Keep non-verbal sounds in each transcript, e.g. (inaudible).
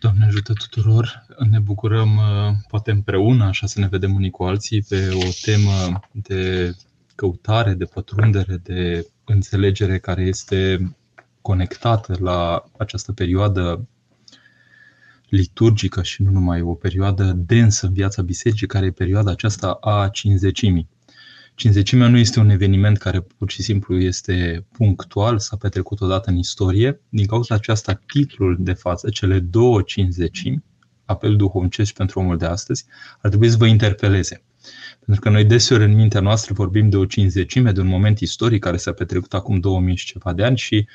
Doamne ajută tuturor! Ne bucurăm uh, poate împreună, așa să ne vedem unii cu alții, pe o temă de căutare, de pătrundere, de înțelegere care este conectată la această perioadă liturgică și nu numai o perioadă densă în viața bisericii, care e perioada aceasta a cinzecimii. Cinzecimea nu este un eveniment care pur și simplu este punctual, s-a petrecut odată în istorie. Din cauza aceasta, titlul de față, cele două cinzecimi, apel duhovnicesc pentru omul de astăzi, ar trebui să vă interpeleze. Pentru că noi deseori în mintea noastră vorbim de o cinzecime, de un moment istoric care s-a petrecut acum 2000 și ceva de ani și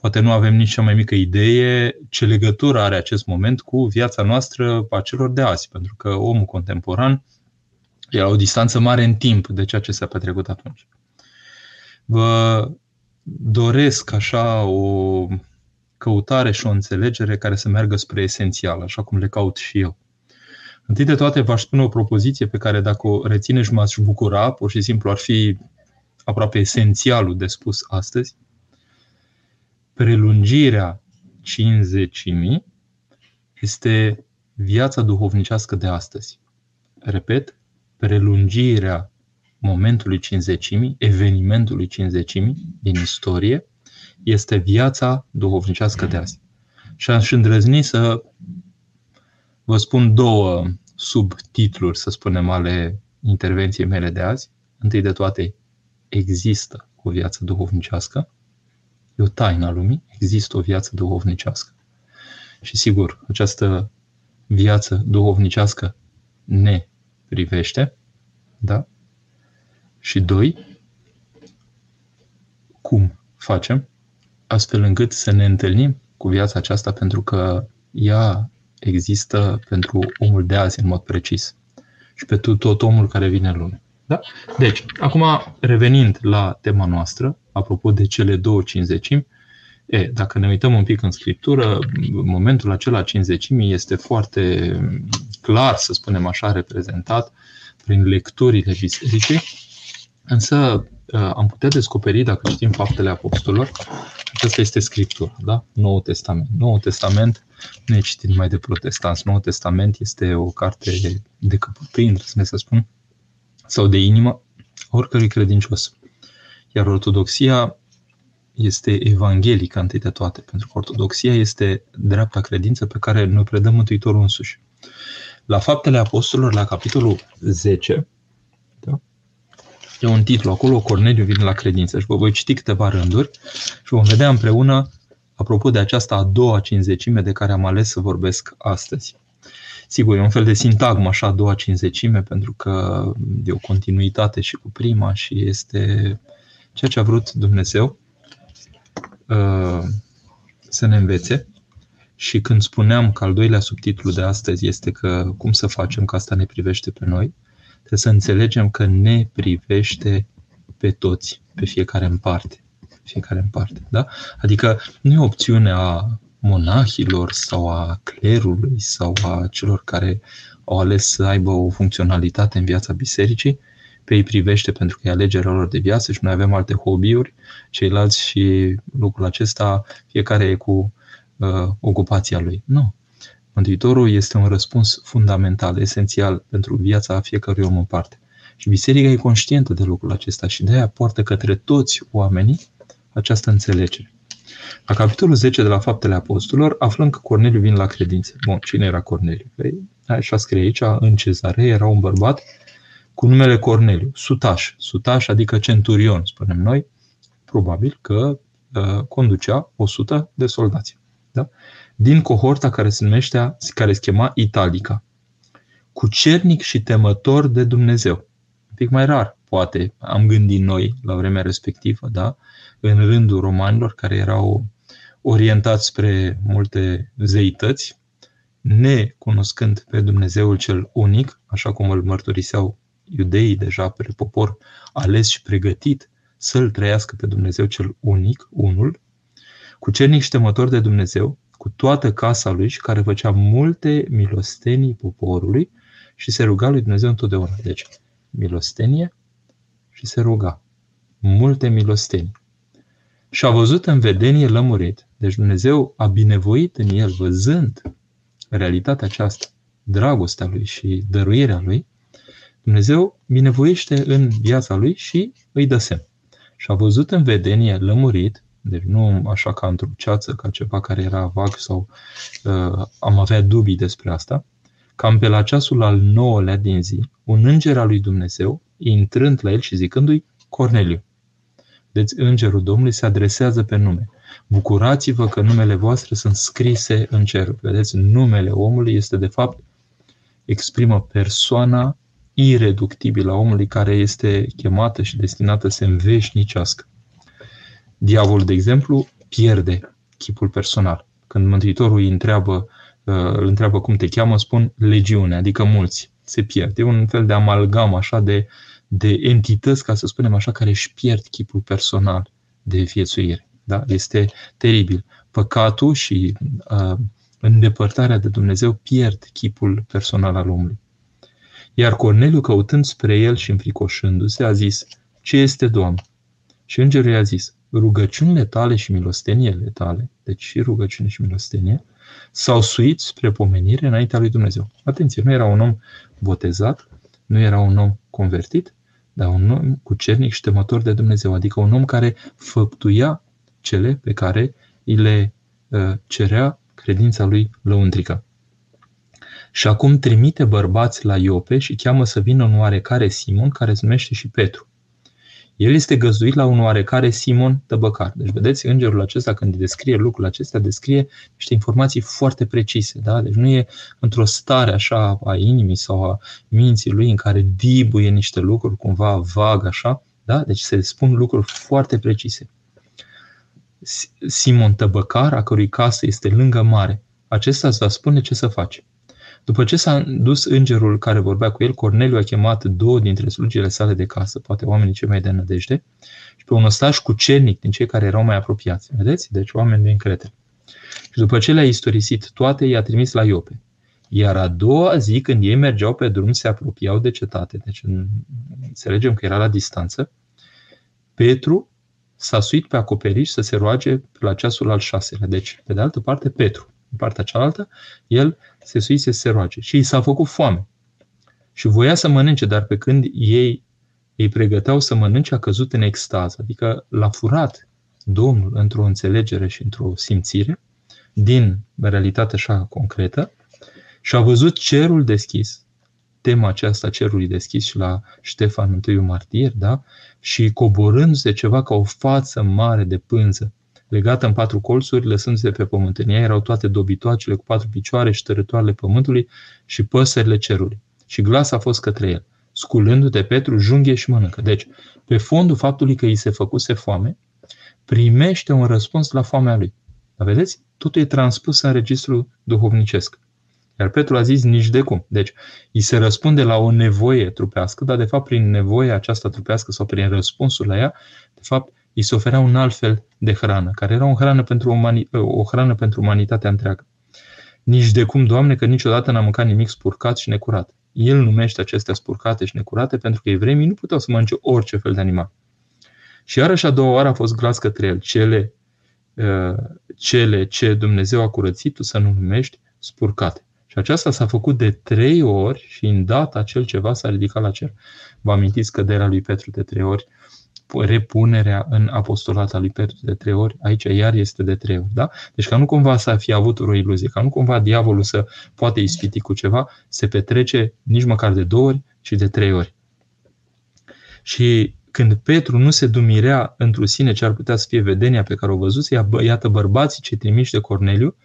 poate nu avem nici cea mai mică idee ce legătură are acest moment cu viața noastră a celor de azi. Pentru că omul contemporan E la o distanță mare în timp de ceea ce s-a petrecut atunci. Vă doresc așa o căutare și o înțelegere care să meargă spre esențial, așa cum le caut și eu. Întâi de toate v-aș spune o propoziție pe care dacă o reține și m-aș bucura, pur și simplu ar fi aproape esențialul de spus astăzi. Prelungirea 50.000 este viața duhovnicească de astăzi. Repet, prelungirea momentului cinzecimii, evenimentului cinzecimii din istorie, este viața duhovnicească de azi. Și aș îndrăzni să vă spun două subtitluri, să spunem, ale intervenției mele de azi. Întâi de toate, există o viață duhovnicească. E o taină a lumii. Există o viață duhovnicească. Și sigur, această viață duhovnicească ne privește. Da? Și doi, cum facem astfel încât să ne întâlnim cu viața aceasta pentru că ea există pentru omul de azi în mod precis și pe tot omul care vine în lume. Da? Deci, acum revenind la tema noastră, apropo de cele două cinzecimi, e, dacă ne uităm un pic în scriptură, momentul acela cinzecimii este foarte clar, să spunem așa, reprezentat prin lecturile bisericii, însă uh, am putea descoperi, dacă citim faptele apostolilor, aceasta este Scriptura, da? Noul Testament. Noul Testament nu e citit numai de protestanți. Noul Testament este o carte de căpătâi, să spun, sau de inimă a oricărui credincios. Iar ortodoxia este evanghelică întâi de toate, pentru că ortodoxia este dreapta credință pe care ne predăm Mântuitorul însuși. La Faptele Apostolilor, la capitolul 10, da? e un titlu acolo, Corneliu vine la credință și vă voi citi câteva rânduri și vom vedea împreună, apropo de aceasta a doua cinzecime de care am ales să vorbesc astăzi. Sigur, e un fel de sintagmă așa, a doua cinzecime, pentru că e o continuitate și cu prima și este ceea ce a vrut Dumnezeu uh, să ne învețe. Și când spuneam că al doilea subtitlu de astăzi este că cum să facem că asta ne privește pe noi, trebuie să înțelegem că ne privește pe toți, pe fiecare în parte. Fiecare în parte, da? Adică nu e opțiunea monahilor sau a clerului sau a celor care au ales să aibă o funcționalitate în viața bisericii, pe ei privește pentru că e alegerea lor de viață și noi avem alte hobby-uri, ceilalți și lucrul acesta, fiecare e cu uh, ocupația lui. Nu. Mântuitorul este un răspuns fundamental, esențial pentru viața fiecărui om în parte. Și biserica e conștientă de lucrul acesta și de aia poartă către toți oamenii această înțelegere. La capitolul 10 de la Faptele Apostolilor aflăm că Corneliu vine la credință. Bun, cine era Corneliu? Păi, așa scrie aici, în cezare era un bărbat cu numele Corneliu, sutaș. Sutaș adică centurion, spunem noi, probabil că uh, conducea 100 de soldați da? din cohorta care se numește, care se chema Italica. Cucernic și temător de Dumnezeu. Un pic mai rar, poate, am gândit noi la vremea respectivă, da? în rândul romanilor care erau orientați spre multe zeități, necunoscând pe Dumnezeul cel unic, așa cum îl mărturiseau iudeii deja pe popor ales și pregătit să-L trăiască pe Dumnezeu cel unic, unul, cucernic și temător de Dumnezeu, cu toată casa lui și care făcea multe milostenii poporului și se ruga lui Dumnezeu întotdeauna. Deci, milostenie și se ruga. Multe milostenii. Și a văzut în vedenie lămurit. Deci Dumnezeu a binevoit în el, văzând realitatea aceasta, dragostea lui și dăruirea lui, Dumnezeu binevoiește în viața lui și îi dă semn. Și a văzut în vedenie lămurit, deci nu așa ca într-o ceață, ca ceva care era vag sau uh, am avea dubii despre asta, cam pe la ceasul al nouălea din zi, un înger al lui Dumnezeu, intrând la el și zicându-i, Corneliu. Deci îngerul Domnului se adresează pe nume. Bucurați-vă că numele voastre sunt scrise în cer. Vedeți, numele omului este de fapt, exprimă persoana ireductibilă a omului care este chemată și destinată să se înveșnicească. Diavolul, de exemplu, pierde chipul personal. Când Mântuitorul îi întreabă, uh, îl întreabă cum te cheamă, spun legiune, adică mulți. Se pierde. E un fel de amalgam așa de, de entități, ca să spunem așa, care își pierd chipul personal de viețuire. Da? Este teribil. Păcatul și uh, îndepărtarea de Dumnezeu pierd chipul personal al omului. Iar Corneliu, căutând spre el și înfricoșându-se, a zis, Ce este, Doamne? Și îngerul i-a zis, rugăciunile tale și milosteniile tale, deci și rugăciune și milostenie, s-au suit spre pomenire înaintea lui Dumnezeu. Atenție, nu era un om botezat, nu era un om convertit, dar un om cucernic și temător de Dumnezeu, adică un om care făptuia cele pe care îi le uh, cerea credința lui lăuntrică. Și acum trimite bărbați la Iope și cheamă să vină un oarecare Simon, care se numește și Petru. El este găzduit la un oarecare Simon Tăbăcar. Deci, vedeți, îngerul acesta, când descrie lucrul acesta, descrie niște informații foarte precise. Da? Deci nu e într-o stare așa a inimii sau a minții lui în care dibuie niște lucruri cumva vag așa. Da? Deci se spun lucruri foarte precise. Simon Tăbăcar, a cărui casă este lângă mare, acesta îți va spune ce să faci. După ce s-a dus îngerul care vorbea cu el, Corneliu a chemat două dintre slugile sale de casă, poate oamenii cei mai de nădejde, și pe un ostaș cernic din cei care erau mai apropiați. Vedeți? Deci oameni de încredere. Și după ce le-a istorisit toate, i-a trimis la Iope. Iar a doua zi, când ei mergeau pe drum, se apropiau de cetate, deci înțelegem că era la distanță, Petru s-a suit pe acoperiș să se roage la ceasul al șaselea. Deci, pe de altă parte, Petru. În partea cealaltă, el se suise să se roage. Și i s-a făcut foame. Și voia să mănânce, dar pe când ei îi pregăteau să mănânce, a căzut în extază. Adică l-a furat Domnul într-o înțelegere și într-o simțire din realitatea așa concretă și a văzut cerul deschis, tema aceasta cerului deschis și la Ștefan întâiul martir, da? și coborându-se ceva ca o față mare de pânză legată în patru colțuri, lăsându-se pe pământ. În ea erau toate dobitoacele cu patru picioare și tărătoarele pământului și păsările cerului. Și glas a fost către el, sculându-te Petru, junghe și mănâncă. Deci, pe fondul faptului că îi se făcuse foame, primește un răspuns la foamea lui. Dar vedeți? Totul e transpus în registru duhovnicesc. Iar Petru a zis nici de cum. Deci, îi se răspunde la o nevoie trupească, dar de fapt prin nevoia aceasta trupească sau prin răspunsul la ea, de fapt îi se oferea un alt fel de hrană, care era o hrană pentru, umani- o hrană pentru umanitatea întreagă. Nici de cum, Doamne, că niciodată n-am mâncat nimic spurcat și necurat. El numește acestea spurcate și necurate pentru că evremii nu puteau să mănânce orice fel de animal. Și iarăși a doua oară a fost glas către el. Cele, uh, cele ce Dumnezeu a curățit, tu să nu numești spurcate. Și aceasta s-a făcut de trei ori și în data acel ceva s-a ridicat la cer. Vă amintiți căderea lui Petru de trei ori repunerea în apostolat al lui Petru de trei ori, aici iar este de trei ori. Da? Deci ca nu cumva să fi avut o iluzie, ca nu cumva diavolul să poate ispiti cu ceva, se petrece nici măcar de două ori, ci de trei ori. Și când Petru nu se dumirea într-o sine ce ar putea să fie vedenia pe care o văzuse, iată bărbații ce trimiși de Corneliu,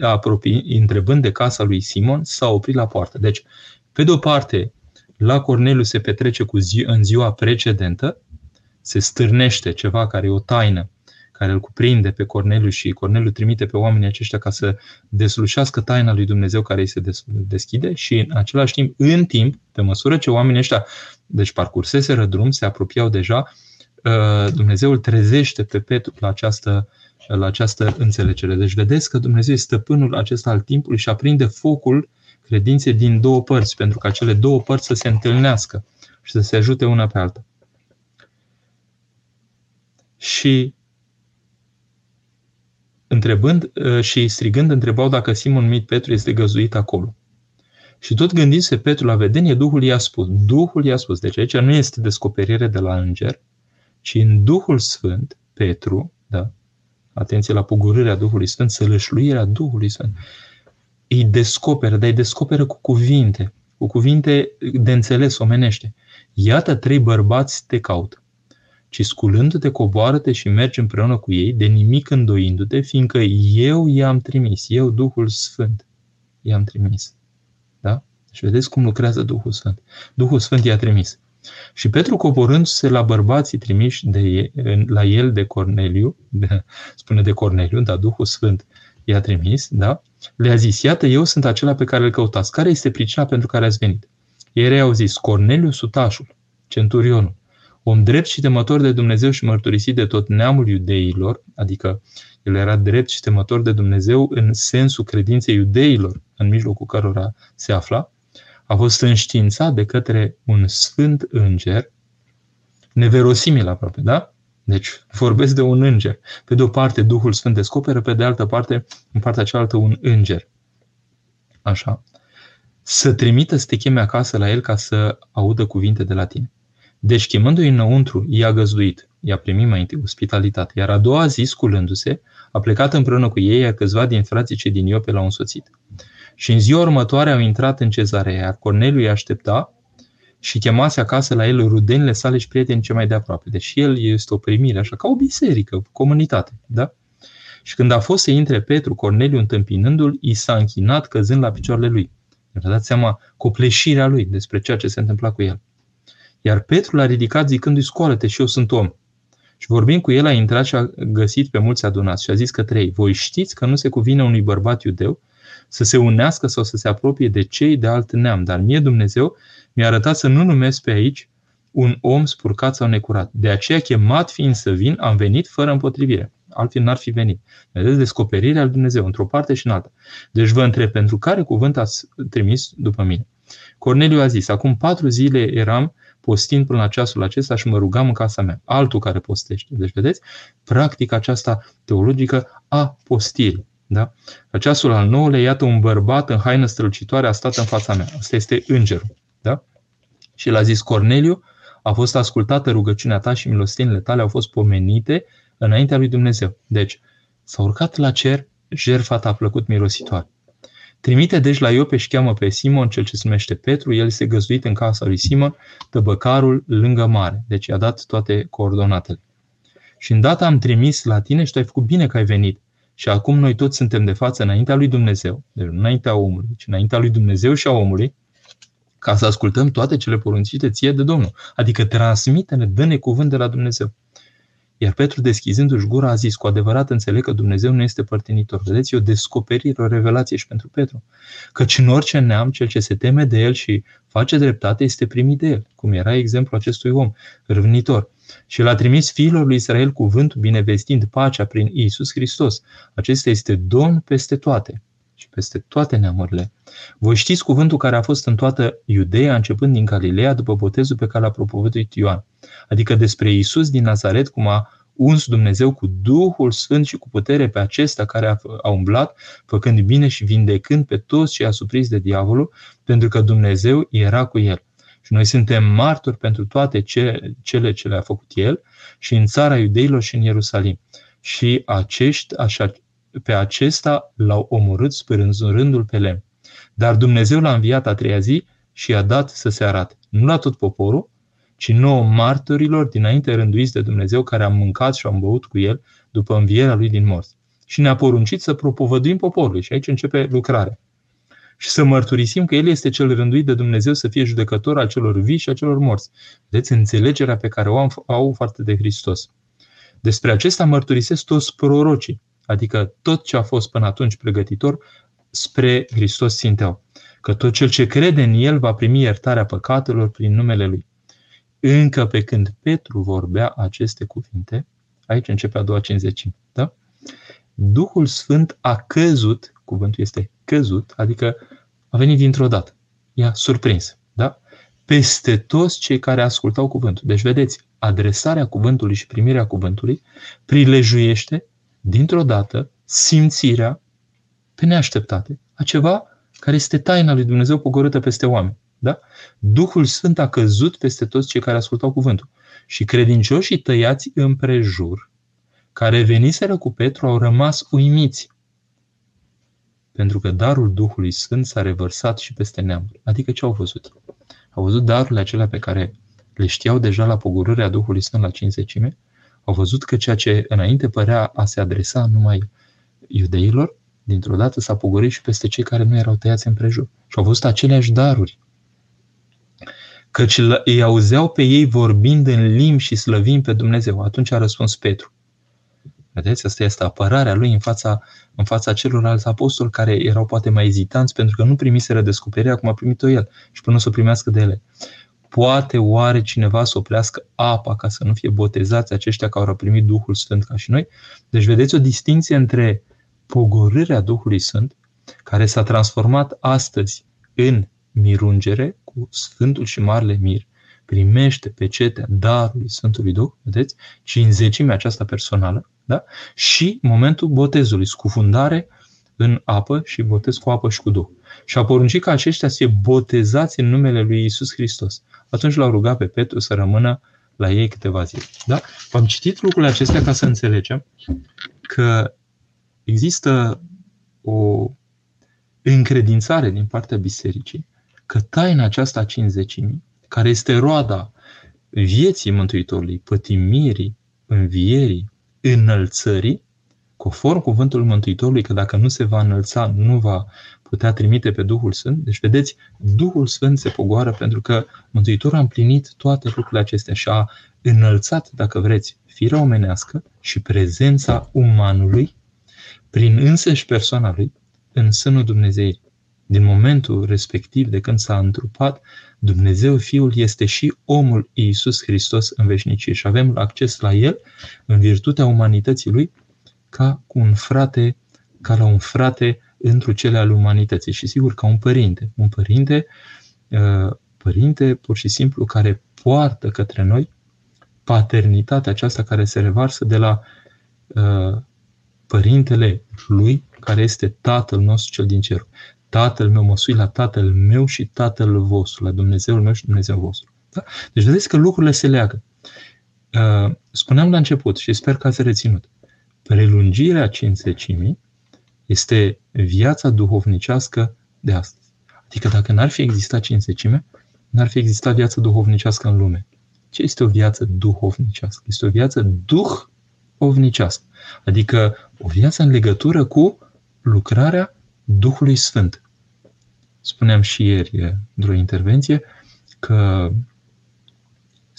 apropii, întrebând de casa lui Simon, s-a oprit la poartă. Deci, pe de o parte, la Corneliu se petrece cu zi, în ziua precedentă, se stârnește ceva care e o taină, care îl cuprinde pe Corneliu și Corneliu trimite pe oamenii aceștia ca să deslușească taina lui Dumnezeu care îi se deschide și în același timp, în timp, pe măsură ce oamenii ăștia, deci parcurseseră drum, se apropiau deja, uh, Dumnezeu îl trezește pe Petru la această, la această înțelegere. Deci vedeți că Dumnezeu este stăpânul acesta al timpului și aprinde focul credinței din două părți, pentru ca cele două părți să se întâlnească și să se ajute una pe alta. Și întrebând uh, și strigând, întrebau dacă Simon numit Petru este găzuit acolo. Și tot gândindu-se Petru la vedenie, Duhul i-a spus. Duhul i-a spus. Deci aici nu este descoperire de la înger, ci în Duhul Sfânt, Petru, da, atenție la pugurârea Duhului Sfânt, sălășluirea Duhului Sfânt, îi descoperă, dar îi descoperă cu cuvinte, cu cuvinte de înțeles omenește. Iată trei bărbați te caută, ci sculându-te, coboară-te și mergi împreună cu ei, de nimic îndoindu-te, fiindcă eu i-am trimis, eu Duhul Sfânt i-am trimis. Da? Și vedeți cum lucrează Duhul Sfânt. Duhul Sfânt i-a trimis. Și Petru coborându-se la bărbații trimiși de, la el de Corneliu, de, spune de Corneliu, dar Duhul Sfânt i-a trimis, da? le-a zis, iată, eu sunt acela pe care îl căutați. Care este pricina pentru care ați venit? Ei au zis, Corneliu Sutașul, centurionul, om drept și temător de Dumnezeu și mărturisit de tot neamul iudeilor, adică el era drept și temător de Dumnezeu în sensul credinței iudeilor, în mijlocul cărora se afla, a fost înștiințat de către un sfânt înger, neverosimil aproape, da? Deci vorbesc de un înger. Pe de o parte Duhul Sfânt descoperă, pe de altă parte, în partea cealaltă, un înger. Așa. Să trimită să te cheme acasă la el ca să audă cuvinte de la tine. Deci, chemându-i înăuntru, i-a găzduit, i-a primit mai întâi ospitalitate, iar a doua zi, sculându-se, a plecat împreună cu ei, a câțiva din frații ce din Iope l-au însoțit. Și în ziua următoare au intrat în cezarea, iar Corneliu îi aștepta și chemase acasă la el rudenile sale și prietenii ce mai de aproape. Deci el este o primire, așa, ca o biserică, comunitate, da? Și când a fost să intre Petru, Corneliu întâmpinându-l, i s-a închinat căzând la picioarele lui. Vă dați seama copleșirea lui despre ceea ce se întâmpla cu el. Iar Petru l-a ridicat zicându-i, scoală-te și eu sunt om. Și vorbind cu el, a intrat și a găsit pe mulți adunați și a zis către ei, voi știți că nu se cuvine unui bărbat iudeu să se unească sau să se apropie de cei de alt neam, dar mie Dumnezeu mi-a arătat să nu numesc pe aici un om spurcat sau necurat. De aceea, chemat fiind să vin, am venit fără împotrivire. Altfel n-ar fi venit. Vedeți descoperirea lui Dumnezeu, într-o parte și în alta. Deci vă întreb, pentru care cuvânt ați trimis după mine? Corneliu a zis, acum patru zile eram postind până la ceasul acesta și mă rugam în casa mea. Altul care postește. Deci, vedeți, practica aceasta teologică a postirii. Da? La ceasul al nouălea, iată un bărbat în haină strălucitoare a stat în fața mea. Asta este îngerul. Da? Și l-a zis Corneliu, a fost ascultată rugăciunea ta și milostenile tale au fost pomenite înaintea lui Dumnezeu. Deci, s-a urcat la cer, jertfa ta a plăcut mirositoare. Trimite deci la Iope și cheamă pe Simon, cel ce se numește Petru, el este găzduit în casa lui Simon, tăbăcarul lângă mare. Deci i-a dat toate coordonatele. Și îndată am trimis la tine și tu ai făcut bine că ai venit. Și acum noi toți suntem de față înaintea lui Dumnezeu, deci înaintea omului, ci înaintea lui Dumnezeu și a omului, ca să ascultăm toate cele porunțite ție de Domnul. Adică transmite-ne, dă-ne cuvânt de la Dumnezeu. Iar Petru, deschizându-și gura, a zis, cu adevărat înțeleg că Dumnezeu nu este părtinitor. Vedeți, e o descoperire, o revelație și pentru Petru. Căci în orice neam, cel ce se teme de el și face dreptate este primit de el, cum era exemplu acestui om, râvnitor. Și l-a trimis fiilor lui Israel cuvântul binevestind pacea prin Isus Hristos. Acesta este Domn peste toate și peste toate neamurile. Voi știți cuvântul care a fost în toată Iudeea, începând din Galileea, după botezul pe care l-a propovăduit Ioan. Adică despre Isus din Nazaret, cum a uns Dumnezeu cu Duhul Sfânt și cu putere pe acesta care a, a umblat, făcând bine și vindecând pe toți cei asupriți de diavolul, pentru că Dumnezeu era cu el. Și noi suntem martori pentru toate ce, cele ce le-a făcut el și în țara iudeilor și în Ierusalim. Și acești, așa, pe acesta l-au omorât spărânzurându-l pe lemn. Dar Dumnezeu l-a înviat a treia zi și i-a dat să se arate. Nu la tot poporul, ci nouă martorilor dinainte rânduiți de Dumnezeu care am mâncat și am băut cu el după învierea lui din morți. Și ne-a poruncit să propovăduim poporului. Și aici începe lucrarea. Și să mărturisim că El este cel rânduit de Dumnezeu să fie judecător al celor vii și a celor morți. Vedeți înțelegerea pe care o au, au față de Hristos. Despre acesta mărturisesc toți prorocii adică tot ce a fost până atunci pregătitor, spre Hristos Sfinteau. Că tot cel ce crede în El va primi iertarea păcatelor prin numele Lui. Încă pe când Petru vorbea aceste cuvinte, aici începe a doua cinzecime, da? Duhul Sfânt a căzut, cuvântul este căzut, adică a venit dintr-o dată. I-a surprins, da? Peste toți cei care ascultau cuvântul. Deci, vedeți, adresarea cuvântului și primirea cuvântului prilejuiește dintr-o dată, simțirea pe neașteptate a ceva care este taina lui Dumnezeu pogorâtă peste oameni. Da? Duhul Sfânt a căzut peste toți cei care ascultau cuvântul. Și credincioșii tăiați împrejur, care veniseră cu Petru, au rămas uimiți. Pentru că darul Duhului Sfânt s-a revărsat și peste neamuri. Adică ce au văzut? Au văzut darurile acelea pe care le știau deja la pogorârea Duhului Sfânt la cinzecime, au văzut că ceea ce înainte părea a se adresa numai iudeilor, dintr-o dată s-a pogorât și peste cei care nu erau tăiați împrejur. Și au văzut aceleași daruri. Căci îi auzeau pe ei vorbind în limbi și slăvind pe Dumnezeu. Atunci a răspuns Petru. Vedeți, asta este apărarea lui în fața, în fața celorlalți apostoli care erau poate mai ezitanți pentru că nu primiseră descoperirea cum a primit-o el și până să o primească de ele. Poate oare cineva să oprească apa ca să nu fie botezați aceștia care au primit Duhul Sfânt ca și noi? Deci vedeți o distinție între pogorârea Duhului Sfânt, care s-a transformat astăzi în mirungere cu Sfântul și Marele Mir, primește pecetea darului Sfântului Duh, vedeți, cinzecimea aceasta personală, da? și momentul botezului, scufundare în apă și botez cu apă și cu Duh. Și a poruncit ca aceștia să fie botezați în numele lui Isus Hristos. Atunci l-au rugat pe Petru să rămână la ei câteva zile. Da? Am citit lucrurile acestea ca să înțelegem că există o încredințare din partea bisericii că taina aceasta a cinzecimii, care este roada vieții Mântuitorului, pătimirii, învierii, înălțării, conform cuvântul Mântuitorului că dacă nu se va înălța, nu va putea trimite pe Duhul Sfânt. Deci, vedeți, Duhul Sfânt se pogoară pentru că Mântuitorul a împlinit toate lucrurile acestea și a înălțat, dacă vreți, firea omenească și prezența umanului prin însăși persoana lui în sânul Dumnezei. Din momentul respectiv, de când s-a întrupat, Dumnezeu Fiul este și omul Iisus Hristos în veșnicie și avem acces la El în virtutea umanității Lui ca cu un frate, ca la un frate într cele al umanității și sigur ca un părinte. Un părinte, uh, părinte pur și simplu care poartă către noi paternitatea aceasta care se revarsă de la uh, părintele lui, care este tatăl nostru cel din cer. Tatăl meu, mă sui la tatăl meu și tatăl vostru, la Dumnezeul meu și Dumnezeul vostru. Da? Deci vedeți că lucrurile se leagă. Uh, spuneam la început și sper că ați reținut. Prelungirea cinzecimii este viața duhovnicească de astăzi. Adică dacă n-ar fi existat cinzecime, n-ar fi existat viața duhovnicească în lume. Ce este o viață duhovnicească? Este o viață duhovnicească. Adică o viață în legătură cu lucrarea Duhului Sfânt. Spuneam și ieri, într-o intervenție, că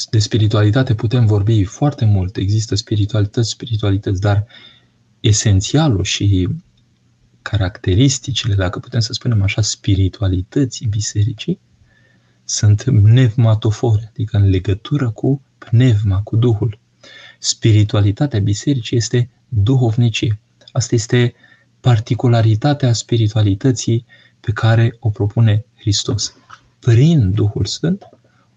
de spiritualitate putem vorbi foarte mult. Există spiritualități, spiritualități, dar esențialul și caracteristicile, dacă putem să spunem așa, spiritualității bisericii, sunt pneumatofore, adică în legătură cu pneuma, cu Duhul. Spiritualitatea bisericii este duhovnicie. Asta este particularitatea spiritualității pe care o propune Hristos. Prin Duhul Sfânt,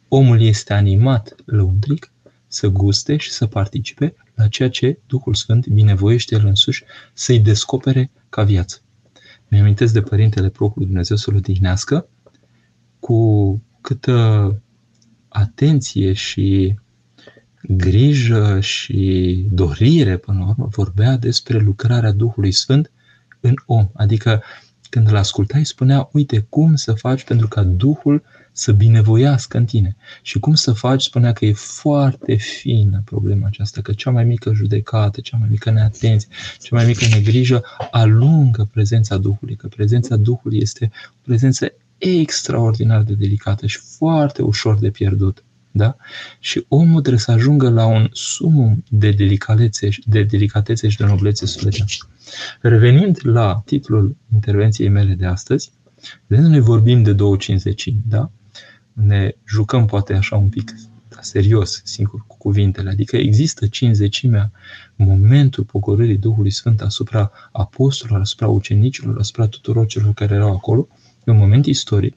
omul este animat lăuntric să guste și să participe la ceea ce Duhul Sfânt binevoiește El însuși să-i descopere ca viață. Mi-amintesc de Părintele propriu Dumnezeu să-L odihnească, cu câtă atenție și grijă și dorire, până la urmă, vorbea despre lucrarea Duhului Sfânt în om. Adică când îl ascultai, spunea, uite, cum să faci pentru ca Duhul să binevoiască în tine. Și cum să faci, spunea că e foarte fină problema aceasta, că cea mai mică judecată, cea mai mică neatenție, cea mai mică negrijă alungă prezența Duhului, că prezența Duhului este o prezență extraordinar de delicată și foarte ușor de pierdut. Da? Și omul trebuie să ajungă la un sumum de delicatețe, de delicatețe și de noblețe sufletească. Revenind la titlul intervenției mele de astăzi, noi vorbim de două cinzecimi, da? Ne jucăm poate așa un pic da, serios, singur, cu cuvintele. Adică există cinzecimea, momentul pogorârii Duhului Sfânt asupra apostolilor, asupra ucenicilor, asupra tuturor celor care erau acolo, e un moment istoric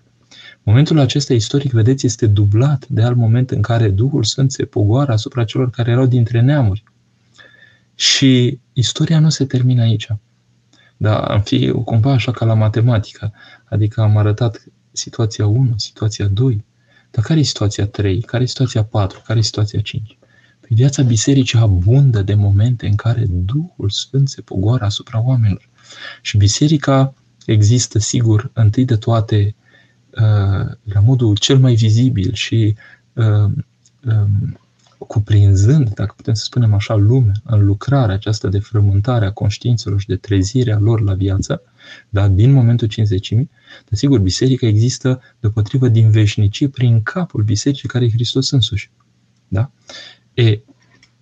Momentul acesta istoric, vedeți, este dublat de alt moment în care Duhul Sfânt se pogoară asupra celor care erau dintre neamuri. Și istoria nu se termină aici. Dar am fi cumva așa ca la matematică. Adică am arătat situația 1, situația 2. Dar care e situația 3? Care e situația 4? Care e situația 5? Păi viața bisericii abundă de momente în care Duhul Sfânt se pogoară asupra oamenilor. Și biserica există, sigur, întâi de toate, uh, la modul cel mai vizibil și uh, um, cuprinzând, dacă putem să spunem așa, lumea în lucrarea aceasta de frământare a conștiințelor și de trezirea lor la viață, da, din momentul cinzecimii, dar sigur, biserica există deopotrivă din veșnicie prin capul bisericii care e Hristos însuși. Da? E,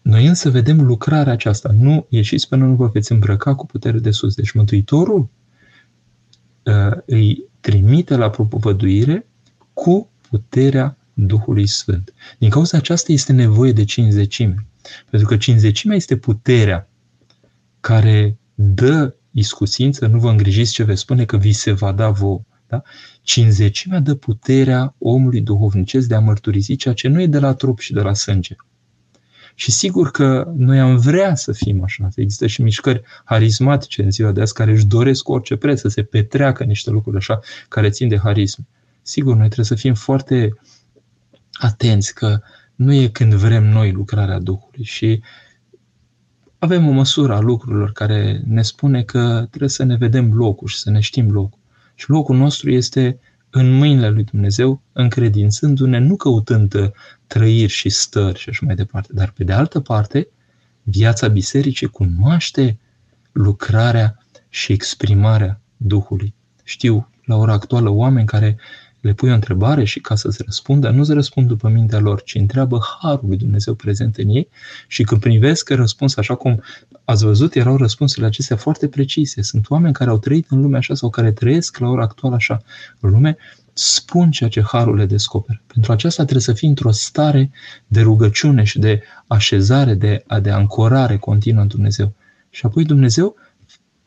noi însă vedem lucrarea aceasta. Nu ieșiți până nu vă veți îmbrăca cu putere de sus. Deci Mântuitorul uh, îi trimite la propovăduire cu puterea Duhului Sfânt. Din cauza aceasta este nevoie de cinzecime. Pentru că cinzecimea este puterea care dă iscusință, nu vă îngrijiți ce veți spune că vi se va da vouă. Da? Cinzecimea dă puterea omului duhovnicesc de a mărturisi ceea ce nu e de la trup și de la sânge. Și sigur că noi am vrea să fim așa. Există și mișcări harismatice în ziua de azi care își doresc cu orice preț să se petreacă niște lucruri așa care țin de harism. Sigur, noi trebuie să fim foarte atenți că nu e când vrem noi lucrarea Duhului și avem o măsură a lucrurilor care ne spune că trebuie să ne vedem locul și să ne știm locul. Și locul nostru este în mâinile lui Dumnezeu, încredințându-ne, nu căutând trăiri și stări și așa mai departe. Dar pe de altă parte, viața bisericii cunoaște lucrarea și exprimarea Duhului. Știu la ora actuală oameni care le pui o întrebare și ca să-ți răspundă, nu-ți răspund după mintea lor, ci întreabă harul lui Dumnezeu prezent în ei și când privesc răspuns așa cum ați văzut, erau răspunsurile acestea foarte precise. Sunt oameni care au trăit în lume așa sau care trăiesc la ora actuală așa în lume, spun ceea ce harul le descoperă. Pentru aceasta trebuie să fii într-o stare de rugăciune și de așezare, de, de ancorare continuă în Dumnezeu. Și apoi Dumnezeu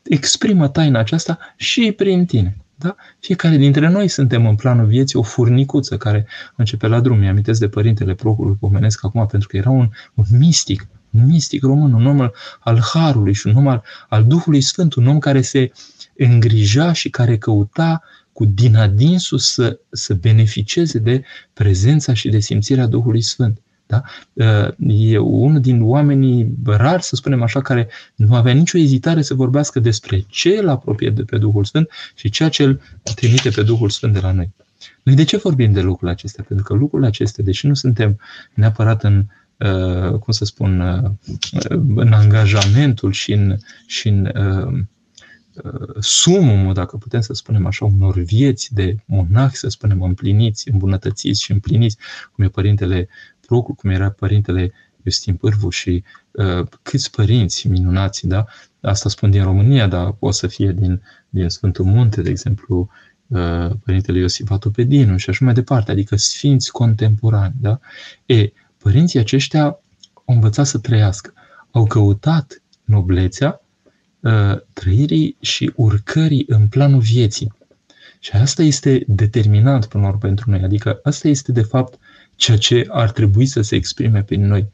exprimă taina aceasta și prin tine. Da? Fiecare dintre noi suntem în planul vieții o furnicuță care începe la drum. Mi-amintesc de părintele Procul, pomenesc acum pentru că era un, un mistic, un mistic român, un om al Harului și un om al, al Duhului Sfânt, un om care se îngrija și care căuta cu din adinsul să, să beneficieze de prezența și de simțirea Duhului Sfânt. Da? E unul din oamenii rari, să spunem așa, care nu avea nicio ezitare să vorbească despre ce îl apropie de pe Duhul Sfânt și ceea ce îl trimite pe Duhul Sfânt de la noi. Noi de ce vorbim de lucrurile acestea? Pentru că lucrurile acestea, deși nu suntem neapărat în, uh, cum să spun, uh, în angajamentul și în, și în uh, sumul, dacă putem să spunem așa, unor vieți de monahi, să spunem, împliniți, îmbunătățiți și împliniți, cum e Părintele Procul, cum era Părintele Justin Pârvu și uh, câți părinți minunați, da? Asta spun din România, dar o să fie din, din Sfântul Munte, de exemplu, uh, Părintele Iosif Atopedinu și așa mai departe, adică sfinți contemporani, da? E, părinții aceștia au învățat să trăiască, au căutat noblețea uh, trăirii și urcării în planul vieții. Și asta este determinant până la urmă pentru noi. Adică asta este de fapt ceea ce ar trebui să se exprime prin noi.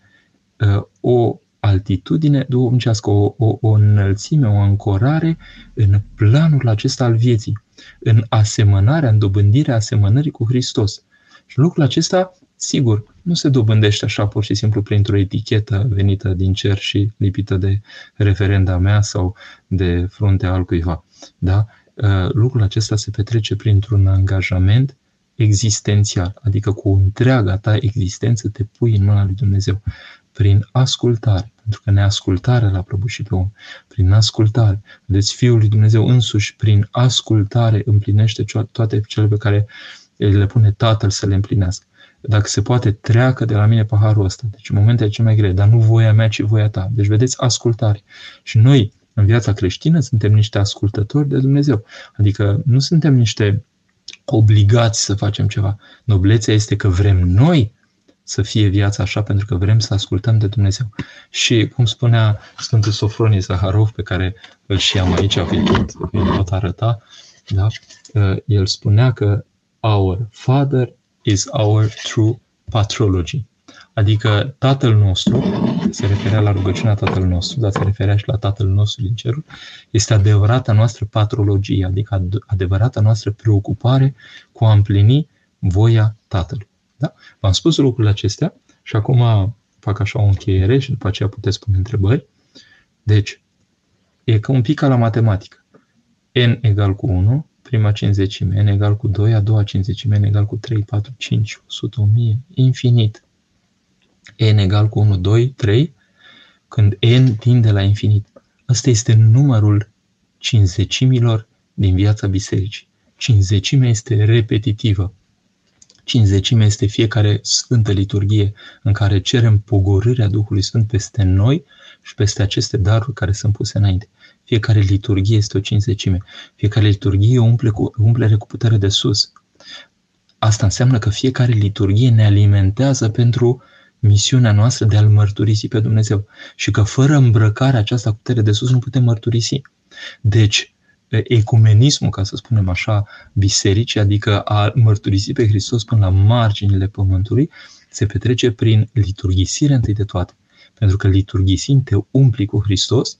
Uh, o altitudine duhovnicească, o, o, o înălțime, o ancorare în planul acesta al vieții, în asemănarea, în dobândirea asemănării cu Hristos. Și lucrul acesta, sigur, nu se dobândește așa pur și simplu printr-o etichetă venită din cer și lipită de referenda mea sau de fruntea altcuiva. Da? Uh, lucrul acesta se petrece printr-un angajament existențial, adică cu întreaga ta existență te pui în mâna lui Dumnezeu prin ascultare, pentru că neascultarea l-a prăbușit pe om, prin ascultare. Vedeți, Fiul lui Dumnezeu însuși, prin ascultare, împlinește toate cele pe care le pune Tatăl să le împlinească. Dacă se poate, treacă de la mine paharul ăsta. Deci în momentele cele mai grele, dar nu voia mea, ci voia ta. Deci vedeți, ascultare. Și noi, în viața creștină, suntem niște ascultători de Dumnezeu. Adică nu suntem niște obligați să facem ceva. Noblețea este că vrem noi să fie viața așa pentru că vrem să ascultăm de Dumnezeu. Și cum spunea Sfântul Sofronie Zaharov, pe care îl și am aici, vi tot, tot arăta, da? Uh, el spunea că our Father is our true patrology. Adică Tatăl nostru, se referea la rugăciunea Tatăl nostru, dar se referea și la Tatăl nostru din cerul, este adevărata noastră patrologie, adică adevărata noastră preocupare cu a împlini voia Tatălui. Da? V-am spus lucrurile acestea și acum fac așa o încheiere și după aceea puteți pune întrebări. Deci, e ca un pic ca la matematică. n egal cu 1, prima cincizecime, n egal cu 2, a doua cincizecime, n egal cu 3, 4, 5, 100, 1000, infinit n egal cu 1, 2, 3, când n tinde la infinit. Ăsta este numărul cinzecimilor din viața bisericii. Cinzecimea este repetitivă. Cinzecimea este fiecare sfântă liturghie în care cerem pogorârea Duhului Sfânt peste noi și peste aceste daruri care sunt puse înainte. Fiecare liturghie este o cinzecime. Fiecare liturghie umple cu, umplere cu putere de sus. Asta înseamnă că fiecare liturghie ne alimentează pentru misiunea noastră de a-L mărturisi pe Dumnezeu și că fără îmbrăcarea aceasta cu putere de sus nu putem mărturisi. Deci, ecumenismul, ca să spunem așa, bisericii, adică a mărturisi pe Hristos până la marginile pământului, se petrece prin liturghisire întâi de toate. Pentru că liturghisind te umpli cu Hristos,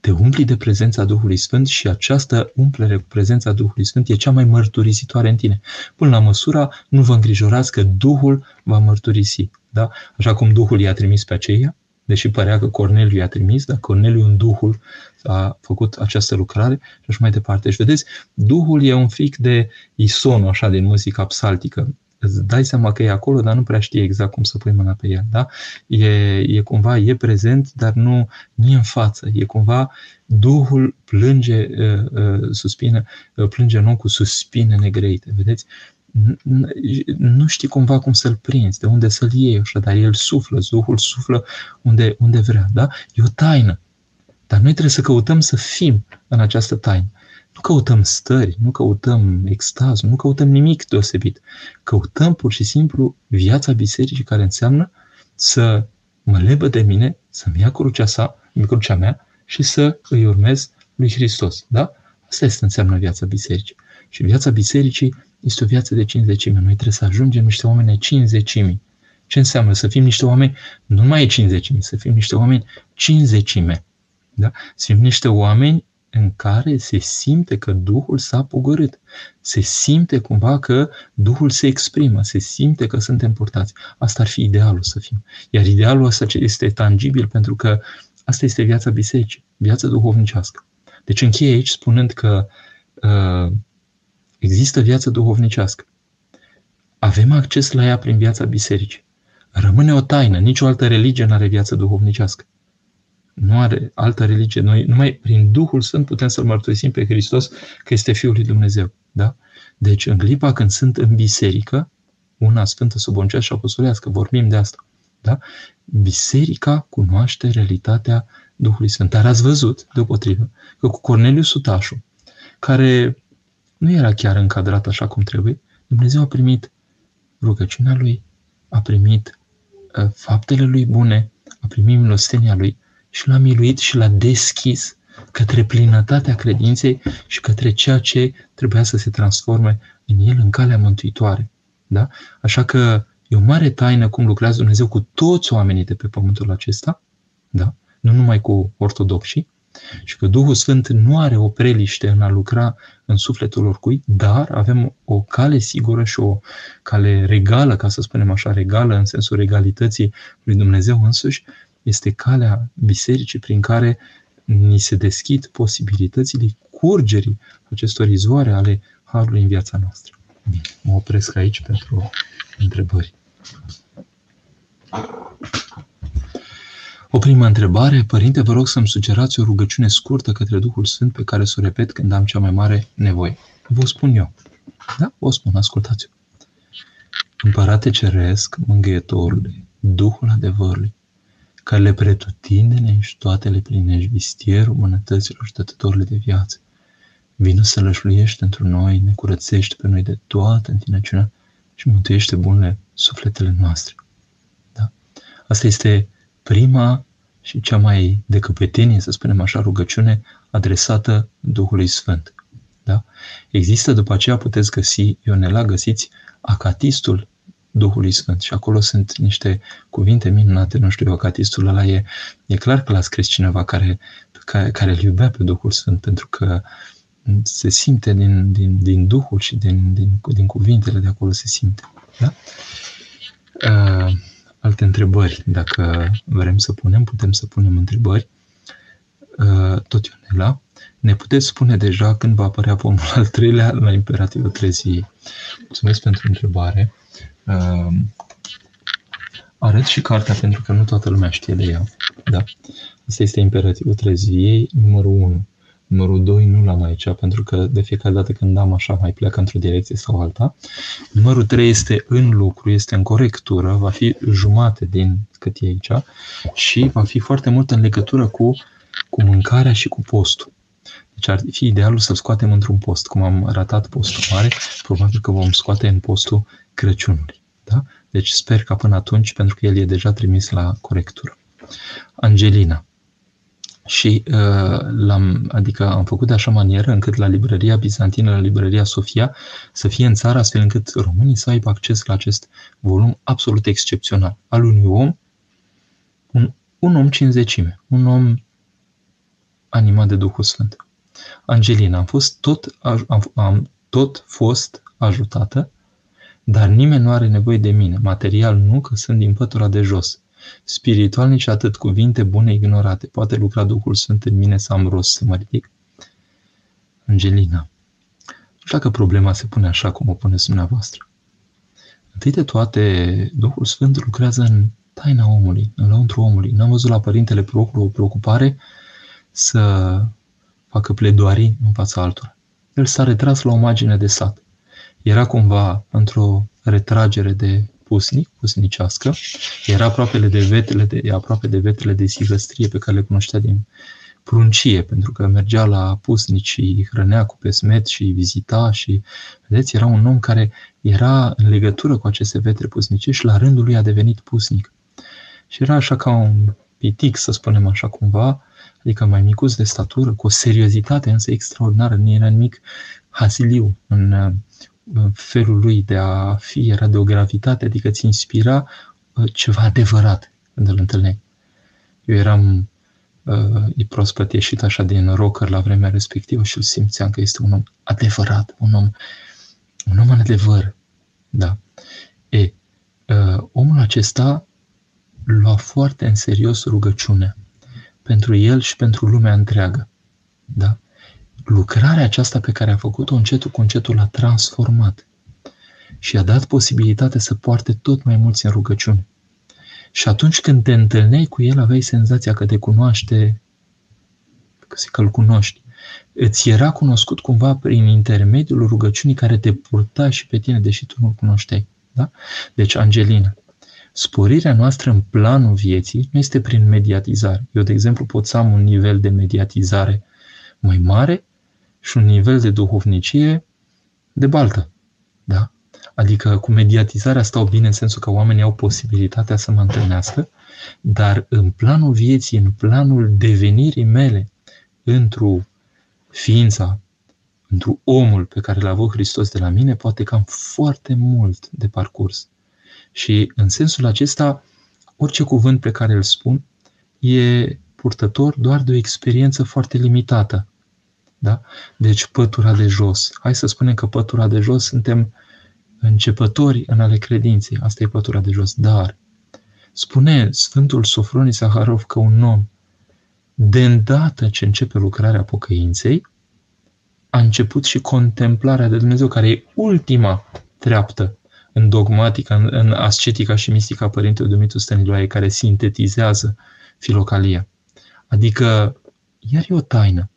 te umpli de prezența Duhului Sfânt și această umplere cu prezența Duhului Sfânt e cea mai mărturisitoare în tine. Până la măsura, nu vă îngrijorați că Duhul va mărturisi. Da? Așa cum Duhul i-a trimis pe aceia, deși părea că Corneliu i-a trimis, dar Corneliu în Duhul a făcut această lucrare și așa mai departe. Și vedeți, Duhul e un fric de isonul așa din muzica psaltică. Îți dai seama că e acolo, dar nu prea știi exact cum să pui mâna pe el. Da? E, e cumva, e prezent, dar nu, nu e în față. E cumva, Duhul plânge, uh, uh, suspină, uh, plânge nu cu suspine negreite. Vedeți? Nu știi cumva cum să-l prinzi, de unde să-l iei așa, dar el suflă, Duhul suflă unde, unde vrea, da? E o taină. Dar noi trebuie să căutăm să fim în această taină. Nu căutăm stări, nu căutăm extaz, nu căutăm nimic deosebit. Căutăm pur și simplu viața bisericii care înseamnă să mă lebă de mine, să-mi ia crucea sa, crucea mea și să îi urmez lui Hristos. Da? Asta este înseamnă viața bisericii. Și viața bisericii este o viață de cinzecime. Noi trebuie să ajungem niște oameni ai cinzecimii. Ce înseamnă? Să fim niște oameni, nu mai e cinzecime, să fim niște oameni cinzecime. Da? Să fim niște oameni în care se simte că Duhul s-a pogorât. Se simte cumva că Duhul se exprimă, se simte că suntem purtați. Asta ar fi idealul să fim. Iar idealul ăsta este tangibil pentru că asta este viața bisericii, viața duhovnicească. Deci încheie aici spunând că uh, Există viață duhovnicească. Avem acces la ea prin viața bisericii. Rămâne o taină. Nicio altă religie nu are viață duhovnicească. Nu are altă religie. Noi numai prin Duhul Sfânt putem să-L mărturisim pe Hristos că este Fiul lui Dumnezeu. Da? Deci în clipa când sunt în biserică, una sfântă, suboncească și apostolească, vorbim de asta. Da? Biserica cunoaște realitatea Duhului Sfânt. Dar ați văzut, deopotrivă, că cu Corneliu Sutașu, care nu era chiar încadrat așa cum trebuie, Dumnezeu a primit rugăciunea lui, a primit uh, faptele lui bune, a primit milostenia lui și l-a miluit și l-a deschis către plinătatea credinței și către ceea ce trebuia să se transforme în el în calea mântuitoare. Da? Așa că e o mare taină cum lucrează Dumnezeu cu toți oamenii de pe pământul acesta, da? nu numai cu ortodoxii, și că Duhul Sfânt nu are o preliște în a lucra în sufletul oricui, dar avem o cale sigură și o cale regală, ca să spunem așa, regală în sensul regalității lui Dumnezeu însuși, este calea bisericii prin care ni se deschid posibilitățile curgerii acestor izvoare ale Harului în viața noastră. Bine, mă opresc aici pentru întrebări. O primă întrebare, părinte, vă rog să-mi sugerați o rugăciune scurtă către Duhul Sfânt pe care să o repet când am cea mai mare nevoie. Vă spun eu. Da? Vă spun, ascultați-o. Împărate Ceresc, Mângâietorule, Duhul adevărului, care le pretutindene și toate le plinești vistierul mânătăților și dătătorile de viață. Vină să lășluiești într noi, ne curățești pe noi de toată întinăciunea și mântuiește bunele sufletele noastre. Da? Asta este prima și cea mai de căpetenie, să spunem așa, rugăciune adresată Duhului Sfânt. Da? Există după aceea, puteți găsi, Ionela, găsiți acatistul Duhului Sfânt. Și acolo sunt niște cuvinte minunate, nu știu, Eucatistul ăla e, e clar că l-a scris cineva care, care, care îl iubea pe Duhul Sfânt, pentru că se simte din, din, din Duhul și din, din, din cuvintele de acolo se simte. Da? Uh, alte întrebări, dacă vrem să punem, putem să punem întrebări. Uh, tot Ionela, ne puteți spune deja când va apărea pomul al treilea la imperativul treziei? Mulțumesc pentru întrebare. Uh, arăt și cartea pentru că nu toată lumea știe de ea. Da. Asta este imperativul treziei, numărul 1. Numărul 2 nu l-am aici, pentru că de fiecare dată când am așa mai pleacă într-o direcție sau alta. Numărul 3 este în lucru, este în corectură, va fi jumate din cât e aici și va fi foarte mult în legătură cu, cu mâncarea și cu postul. Deci ar fi idealul să scoatem într-un post. Cum am ratat postul mare, probabil că vom scoate în postul Crăciunului. Da? Deci sper că până atunci, pentru că el e deja trimis la corectură. Angelina. Și uh, l-am, adică am făcut de așa manieră încât la librăria bizantină, la librăria Sofia, să fie în țară astfel încât românii să aibă acces la acest volum absolut excepțional al unui om, un, un om cinzecime, un om animat de Duhul Sfânt. Angelina, am fost tot, am, am tot fost ajutată, dar nimeni nu are nevoie de mine. Material nu, că sunt din pătura de jos. Spiritual nici atât, cuvinte bune ignorate. Poate lucra Duhul Sfânt în mine să am rost să mă ridic? Angelina, nu știu dacă problema se pune așa cum o puneți dumneavoastră. Întâi de toate, Duhul Sfânt lucrează în taina omului, în lăuntru omului. N-am văzut la Părintele Procul o preocupare să facă pledoarii în fața altora. El s-a retras la o margine de sat. Era cumva într-o retragere de pusnic, pusnicească. Era aproape de vetele de, aproape de vetele de sihăstrie pe care le cunoștea din pruncie, pentru că mergea la pusnici și hrănea cu pesmet și vizita și, vedeți, era un om care era în legătură cu aceste vetre pusnice și la rândul lui a devenit pusnic. Și era așa ca un pitic, să spunem așa cumva, adică mai micuț de statură, cu o seriozitate însă extraordinară, nu era nimic hasiliu în, în felul lui de a fi, era de o gravitate, adică ți inspira uh, ceva adevărat când îl întâlneai. Eu eram uh, e proaspăt ieșit așa din rocker la vremea respectivă și îl simțeam că este un om adevărat, un om, un om în adevăr. Da. E, uh, omul acesta lua foarte în serios rugăciunea pentru el și pentru lumea întreagă. Da? Lucrarea aceasta pe care a făcut-o încetul cu încetul l-a transformat și a dat posibilitatea să poarte tot mai mulți în rugăciune. Și atunci când te întâlneai cu el, aveai senzația că te cunoaște, că îl cunoști. Îți era cunoscut cumva prin intermediul rugăciunii care te purta și pe tine, deși tu nu-l cunoșteai. Da? Deci, Angelina, Sporirea noastră în planul vieții nu este prin mediatizare. Eu, de exemplu, pot să am un nivel de mediatizare mai mare și un nivel de duhovnicie de baltă. Da? Adică cu mediatizarea stau bine în sensul că oamenii au posibilitatea să mă întâlnească, dar în planul vieții, în planul devenirii mele într-o ființa, într-o omul pe care l-a avut Hristos de la mine, poate că am foarte mult de parcurs. Și în sensul acesta, orice cuvânt pe care îl spun e purtător doar de o experiență foarte limitată. Da? Deci pătura de jos. Hai să spunem că pătura de jos suntem începători în ale credinței. Asta e pătura de jos. Dar spune Sfântul Sofronii Saharov că un om, de îndată ce începe lucrarea pocăinței, a început și contemplarea de Dumnezeu, care e ultima treaptă în dogmatica, în, în ascetica și mistica Părintelui Dumitru Stăniloae, care sintetizează filocalia. Adică, iar e o taină,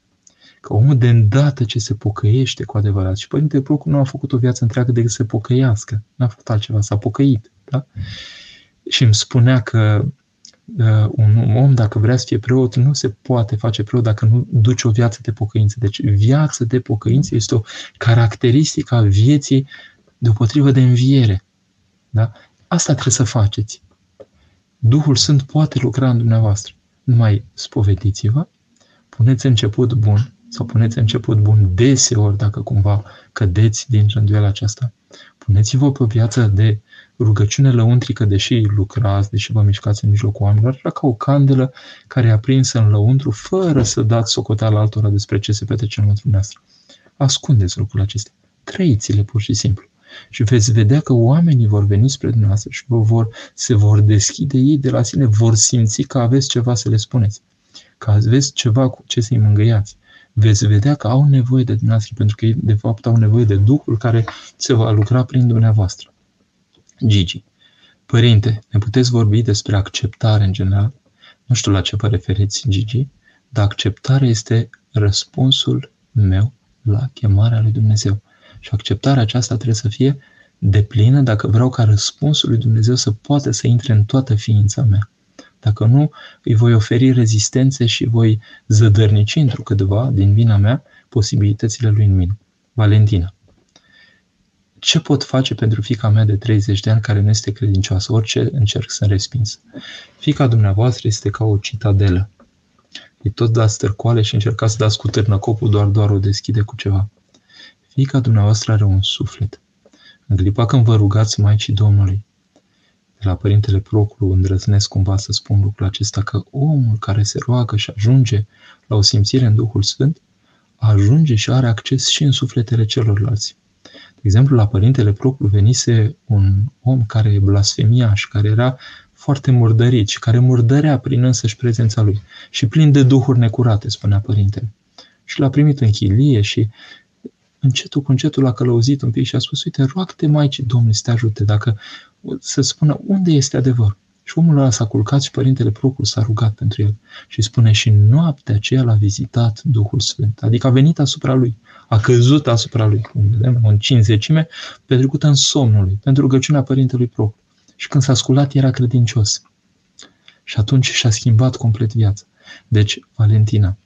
că omul de îndată ce se pocăiește cu adevărat, și Părintele Procu nu a făcut o viață întreagă decât să se pocăiască, n-a făcut altceva, s-a pocăit. Da? Și îmi spunea că uh, un om, dacă vrea să fie preot, nu se poate face preot dacă nu duce o viață de pocăință. Deci viața de pocăință este o caracteristică a vieții deopotrivă de înviere. Da? Asta trebuie să faceți. Duhul Sfânt poate lucra în dumneavoastră. Numai spovediți-vă, puneți început bun sau puneți început bun deseori dacă cumva cădeți din rânduiala aceasta. Puneți-vă pe o viață de rugăciune lăuntrică, deși lucrați, deși vă mișcați în mijlocul oamenilor, era ca o candelă care e aprinsă în lăuntru, fără să dați socoteală altora despre ce se petrece în lăuntru noastră. Ascundeți lucrurile acestea. Trăiți-le pur și simplu. Și veți vedea că oamenii vor veni spre dumneavoastră și vă vor, se vor deschide ei de la sine, vor simți că aveți ceva să le spuneți, că aveți ceva cu ce să-i mângâiați. Veți vedea că au nevoie de dumneavoastră, pentru că ei, de fapt, au nevoie de Duhul care se va lucra prin dumneavoastră. Gigi. Părinte, ne puteți vorbi despre acceptare în general? Nu știu la ce vă referiți, Gigi, dar acceptarea este răspunsul meu la chemarea lui Dumnezeu. Și acceptarea aceasta trebuie să fie deplină dacă vreau ca răspunsul lui Dumnezeu să poată să intre în toată ființa mea. Dacă nu, îi voi oferi rezistențe și voi zădărnici într-o câteva, din vina mea, posibilitățile lui în mine. Valentina. Ce pot face pentru fica mea de 30 de ani care nu este credincioasă? Orice încerc să respins. Fica dumneavoastră este ca o citadelă. Îi tot dați târcoale și încercați să dați cu târnăcopul, doar doar o deschide cu ceva. Fica dumneavoastră are un suflet. În clipa când vă rugați Maicii Domnului, de la Părintele Proclu îndrăznesc cumva să spun lucrul acesta, că omul care se roagă și ajunge la o simțire în Duhul Sfânt, ajunge și are acces și în sufletele celorlalți. De exemplu, la Părintele Proclu venise un om care blasfemiaș și care era foarte murdărit și care murdărea prin însăși prezența lui și plin de duhuri necurate, spunea Părintele. Și l-a primit în chilie și încetul cu încetul a călăuzit un pic și a spus, uite, roagă-te Maicii Domnului să te ajute, dacă să spună unde este adevăr. Și omul ăla s-a culcat și Părintele Procul s-a rugat pentru el. Și spune, și noaptea aceea l-a vizitat Duhul Sfânt. Adică a venit asupra lui, a căzut asupra lui, cum vedem, în cinzecime, petrecută în somnul lui, pentru rugăciunea Părintelui Procul. Și când s-a sculat, era credincios. Și atunci și-a schimbat complet viața. Deci, Valentina,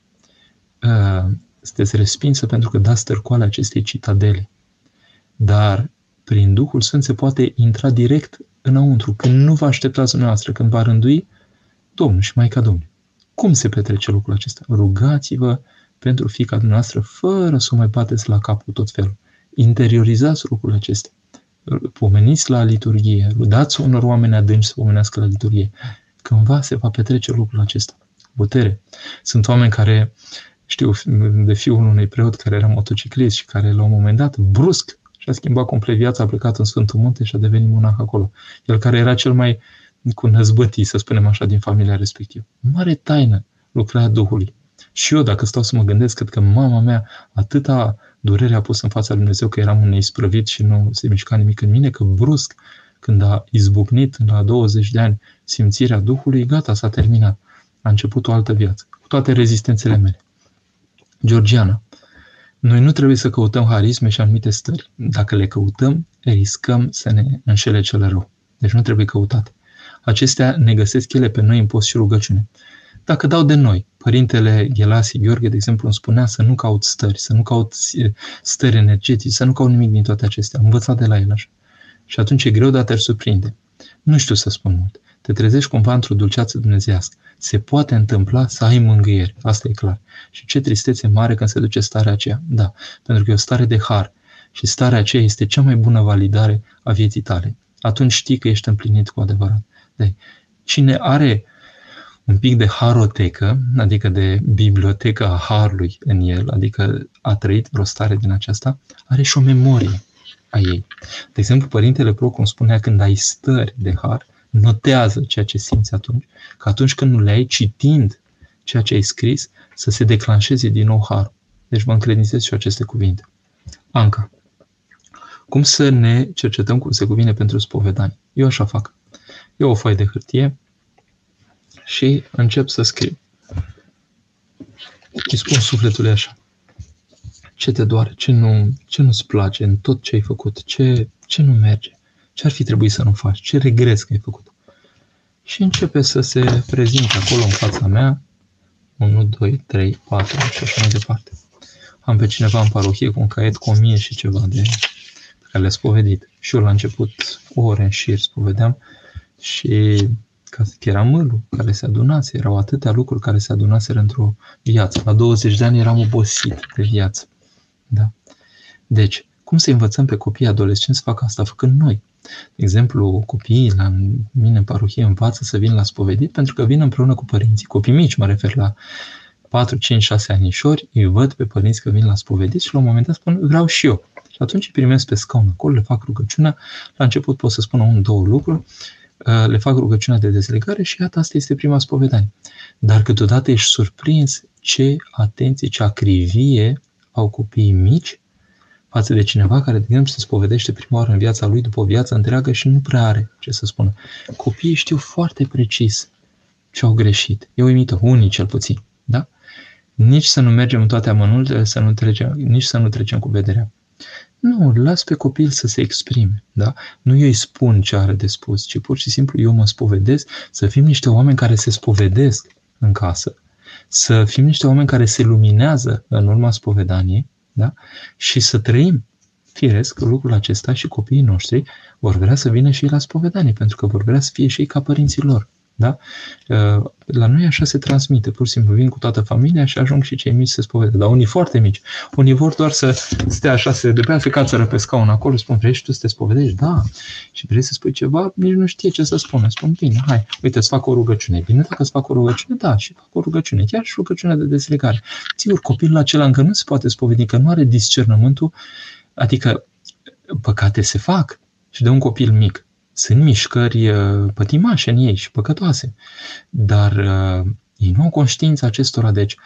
ă, sunteți respinsă pentru că dați tărcoale acestei citadele. Dar prin Duhul Sfânt se poate intra direct înăuntru, când nu vă așteptați dumneavoastră, când va rândui Domnul și Maica Domnului. Cum se petrece lucrul acesta? Rugați-vă pentru fica dumneavoastră fără să o mai bateți la capul tot felul. Interiorizați lucrul acesta. Pomeniți la liturghie, dați unor oameni adânci să pomenească la liturghie. Cândva se va petrece lucrul acesta. Putere. Sunt oameni care știu de fiul unui preot care era motociclist și care la un moment dat, brusc, și-a schimbat complet viața, a plecat în Sfântul Munte și a devenit monah acolo. El care era cel mai cu năzbătii, să spunem așa, din familia respectivă. Mare taină lucrarea Duhului. Și eu, dacă stau să mă gândesc, cred că mama mea atâta durere a pus în fața lui Dumnezeu că eram un neisprăvit și nu se mișca nimic în mine, că brusc, când a izbucnit la 20 de ani simțirea Duhului, gata, s-a terminat. A început o altă viață, cu toate rezistențele mele. Georgiana. Noi nu trebuie să căutăm harisme și anumite stări. Dacă le căutăm, riscăm să ne înșele cele rău. Deci nu trebuie căutate. Acestea ne găsesc ele pe noi în post și rugăciune. Dacă dau de noi, Părintele Ghelasi Gheorghe, de exemplu, îmi spunea să nu caut stări, să nu caut stări energetice, să nu caut nimic din toate acestea. Am învățat de la el așa. Și atunci e greu, dar te surprinde. Nu știu să spun mult. Te trezești cumva într-o dulceață dumnezească se poate întâmpla să ai mângâieri. Asta e clar. Și ce tristețe mare când se duce starea aceea. Da, pentru că e o stare de har. Și starea aceea este cea mai bună validare a vieții tale. Atunci știi că ești împlinit cu adevărat. De, cine are un pic de harotecă, adică de bibliotecă a harului în el, adică a trăit vreo stare din aceasta, are și o memorie a ei. De exemplu, Părintele Procon spunea când ai stări de har, notează ceea ce simți atunci, că atunci când nu le ai citind ceea ce ai scris, să se declanșeze din nou harul. Deci vă încredințez și aceste cuvinte. Anca. Cum să ne cercetăm cum se cuvine pentru spovedanie? Eu așa fac. Eu o foaie de hârtie și încep să scriu. Și spun sufletului așa. Ce te doare? Ce, nu, ce nu-ți place în tot ce ai făcut? Ce, ce nu merge? Ce ar fi trebuit să nu faci? Ce regrezi că ai făcut? Și începe să se prezinte acolo în fața mea 1, 2, 3, 4 și așa mai departe. Am pe cineva în parohie cu un caiet cu o mie și ceva de pe care le-a spovedit. Și eu la început ore în șir spovedeam și că era mâlul care se adunase, erau atâtea lucruri care se adunaseră într-o viață. La 20 de ani eram obosit de viață. Da? Deci, Cum să învățăm pe copiii adolescenți să facă asta făcând noi? De exemplu, copiii la mine în parohie învață să vin la spovedit pentru că vin împreună cu părinții. Copii mici, mă refer la 4, 5, 6 anișori, îi văd pe părinți că vin la spovedit și la un moment dat spun, vreau și eu. Și atunci îi primesc pe scaun acolo, le fac rugăciunea. La început pot să spun un, două lucruri, uh, le fac rugăciunea de dezlegare și iată, asta este prima spovedanie. Dar câteodată ești surprins ce atenție, ce acrivie au copiii mici față de cineva care, de exemplu, se spovedește prima oară în viața lui după o viață întreagă și nu prea are ce să spună. Copiii știu foarte precis ce au greșit. E uimită, unii cel puțin. Da? Nici să nu mergem în toate amănuntele, să nu trecem, nici să nu trecem cu vederea. Nu, las pe copil să se exprime. Da? Nu eu îi spun ce are de spus, ci pur și simplu eu mă spovedesc, să fim niște oameni care se spovedesc în casă, să fim niște oameni care se luminează în urma spovedaniei da? și să trăim firesc lucrul acesta și copiii noștri vor vrea să vină și ei la spovedanie, pentru că vor vrea să fie și ei ca părinții lor. Da? Uh, la noi așa se transmite, pur și simplu vin cu toată familia și ajung și cei mici să se spovedă, dar unii foarte mici. Unii vor doar să stea așa, să de pe cațără pe scaun acolo, spun, vrei și tu să te spovedești? Da. Și vrei să spui ceva, nici nu știe ce să spună. Spun, bine, hai, uite, îți fac o rugăciune. Bine, dacă îți fac o rugăciune, da, și fac o rugăciune, chiar și rugăciunea de deslegare. Sigur, copilul acela încă nu se poate spovedi, că nu are discernământul, adică păcate se fac și de un copil mic sunt mișcări uh, pătimașe în ei și păcătoase, dar uh, ei nu au conștiința acestora, deci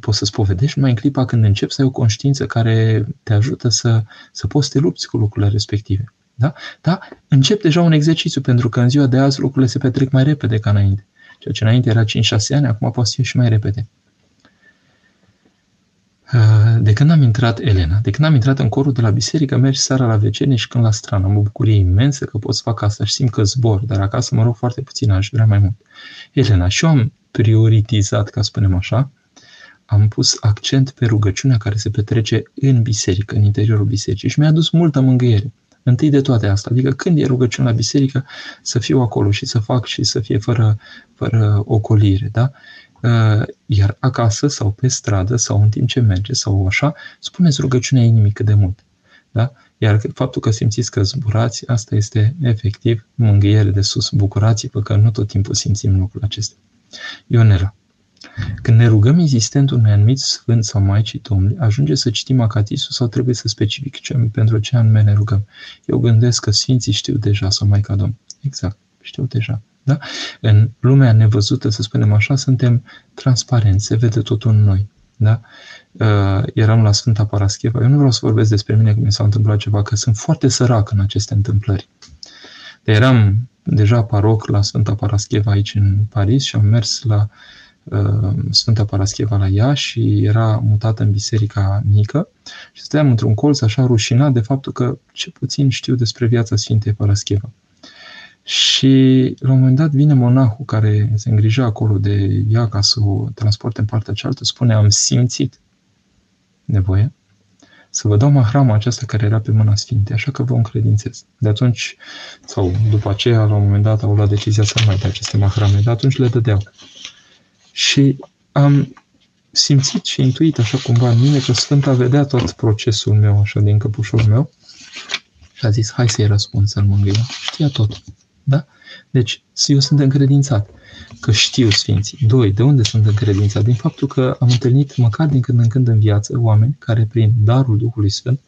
poți să spovedești numai în clipa când începi să ai o conștiință care te ajută să, să poți să te lupți cu lucrurile respective. Da? Da? Încep deja un exercițiu, pentru că în ziua de azi lucrurile se petrec mai repede ca înainte. Ceea ce înainte era 5-6 ani, acum poate să fie și mai repede. Uh, de când am intrat, Elena, de când am intrat în corul de la biserică, mergi seara la vecene și când la strană. Am o bucurie imensă că pot să fac asta și simt că zbor, dar acasă mă rog foarte puțin, aș vrea mai mult. Elena, și eu am prioritizat, ca să spunem așa, am pus accent pe rugăciunea care se petrece în biserică, în interiorul bisericii și mi-a adus multă mângâiere. Întâi de toate asta, adică când e rugăciune la biserică, să fiu acolo și să fac și să fie fără, fără ocolire, da? Uh, iar acasă sau pe stradă sau în timp ce merge sau așa, spuneți rugăciunea inimii cât de mult. Da? Iar faptul că simțiți că zburați, asta este efectiv mângâiere de sus. Bucurați-vă că nu tot timpul simțim lucrul acesta. Ionela. Când ne rugăm insistent unui anumit sfânt sau Maicii Domnului, ajunge să citim acatisul sau trebuie să specific ce, pentru ce anume ne rugăm. Eu gândesc că Sfinții știu deja sau Maica Domnului. Exact, știu deja. Da? În lumea nevăzută, să spunem așa, suntem transparenți, se vede totul în noi. Da? Uh, eram la Sfânta Parascheva. Eu nu vreau să vorbesc despre mine că mi s-a întâmplat ceva, că sunt foarte sărac în aceste întâmplări. Dar eram deja paroc la Sfânta Parascheva aici în Paris și am mers la uh, Sfânta Parascheva la ea și era mutată în biserica mică și stăteam într-un colț așa rușinat de faptul că ce puțin știu despre viața Sfintei Parascheva. Și la un moment dat vine monahul care se îngrija acolo de ea ca să o transporte în partea cealaltă, spune, am simțit nevoie să vă dau mahrama aceasta care era pe mâna Sfinte, așa că vă încredințez. De atunci, sau după aceea, la un moment dat, au luat decizia să nu mai dea aceste mahrame, de atunci le dădeau. Și am simțit și intuit așa cumva în mine că Sfânta vedea tot procesul meu, așa, din căpușul meu, și a zis, hai să-i răspund, să-l mângâie. Știa tot. Da? Deci, eu sunt încredințat că știu Sfinții. Doi, de unde sunt încredințat? Din faptul că am întâlnit măcar din când în când în viață oameni care prin darul Duhului Sfânt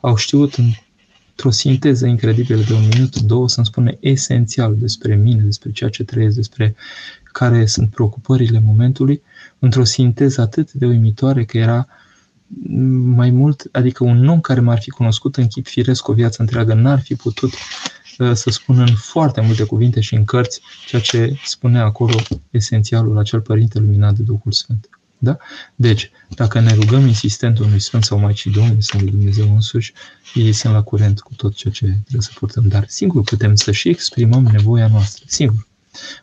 au știut într-o sinteză incredibilă de un minut, două, să-mi spune esențial despre mine, despre ceea ce trăiesc, despre care sunt preocupările momentului, într-o sinteză atât de uimitoare că era mai mult, adică un om care m-ar fi cunoscut în chip firesc o viață întreagă n-ar fi putut să spună în foarte multe cuvinte și în cărți ceea ce spunea acolo esențialul acel Părinte luminat de Duhul Sfânt. Da? Deci, dacă ne rugăm insistent unui Sfânt sau Maicii Domnului sau lui Dumnezeu însuși, ei sunt la curent cu tot ceea ce trebuie să purtăm. Dar singur putem să și exprimăm nevoia noastră. Singur.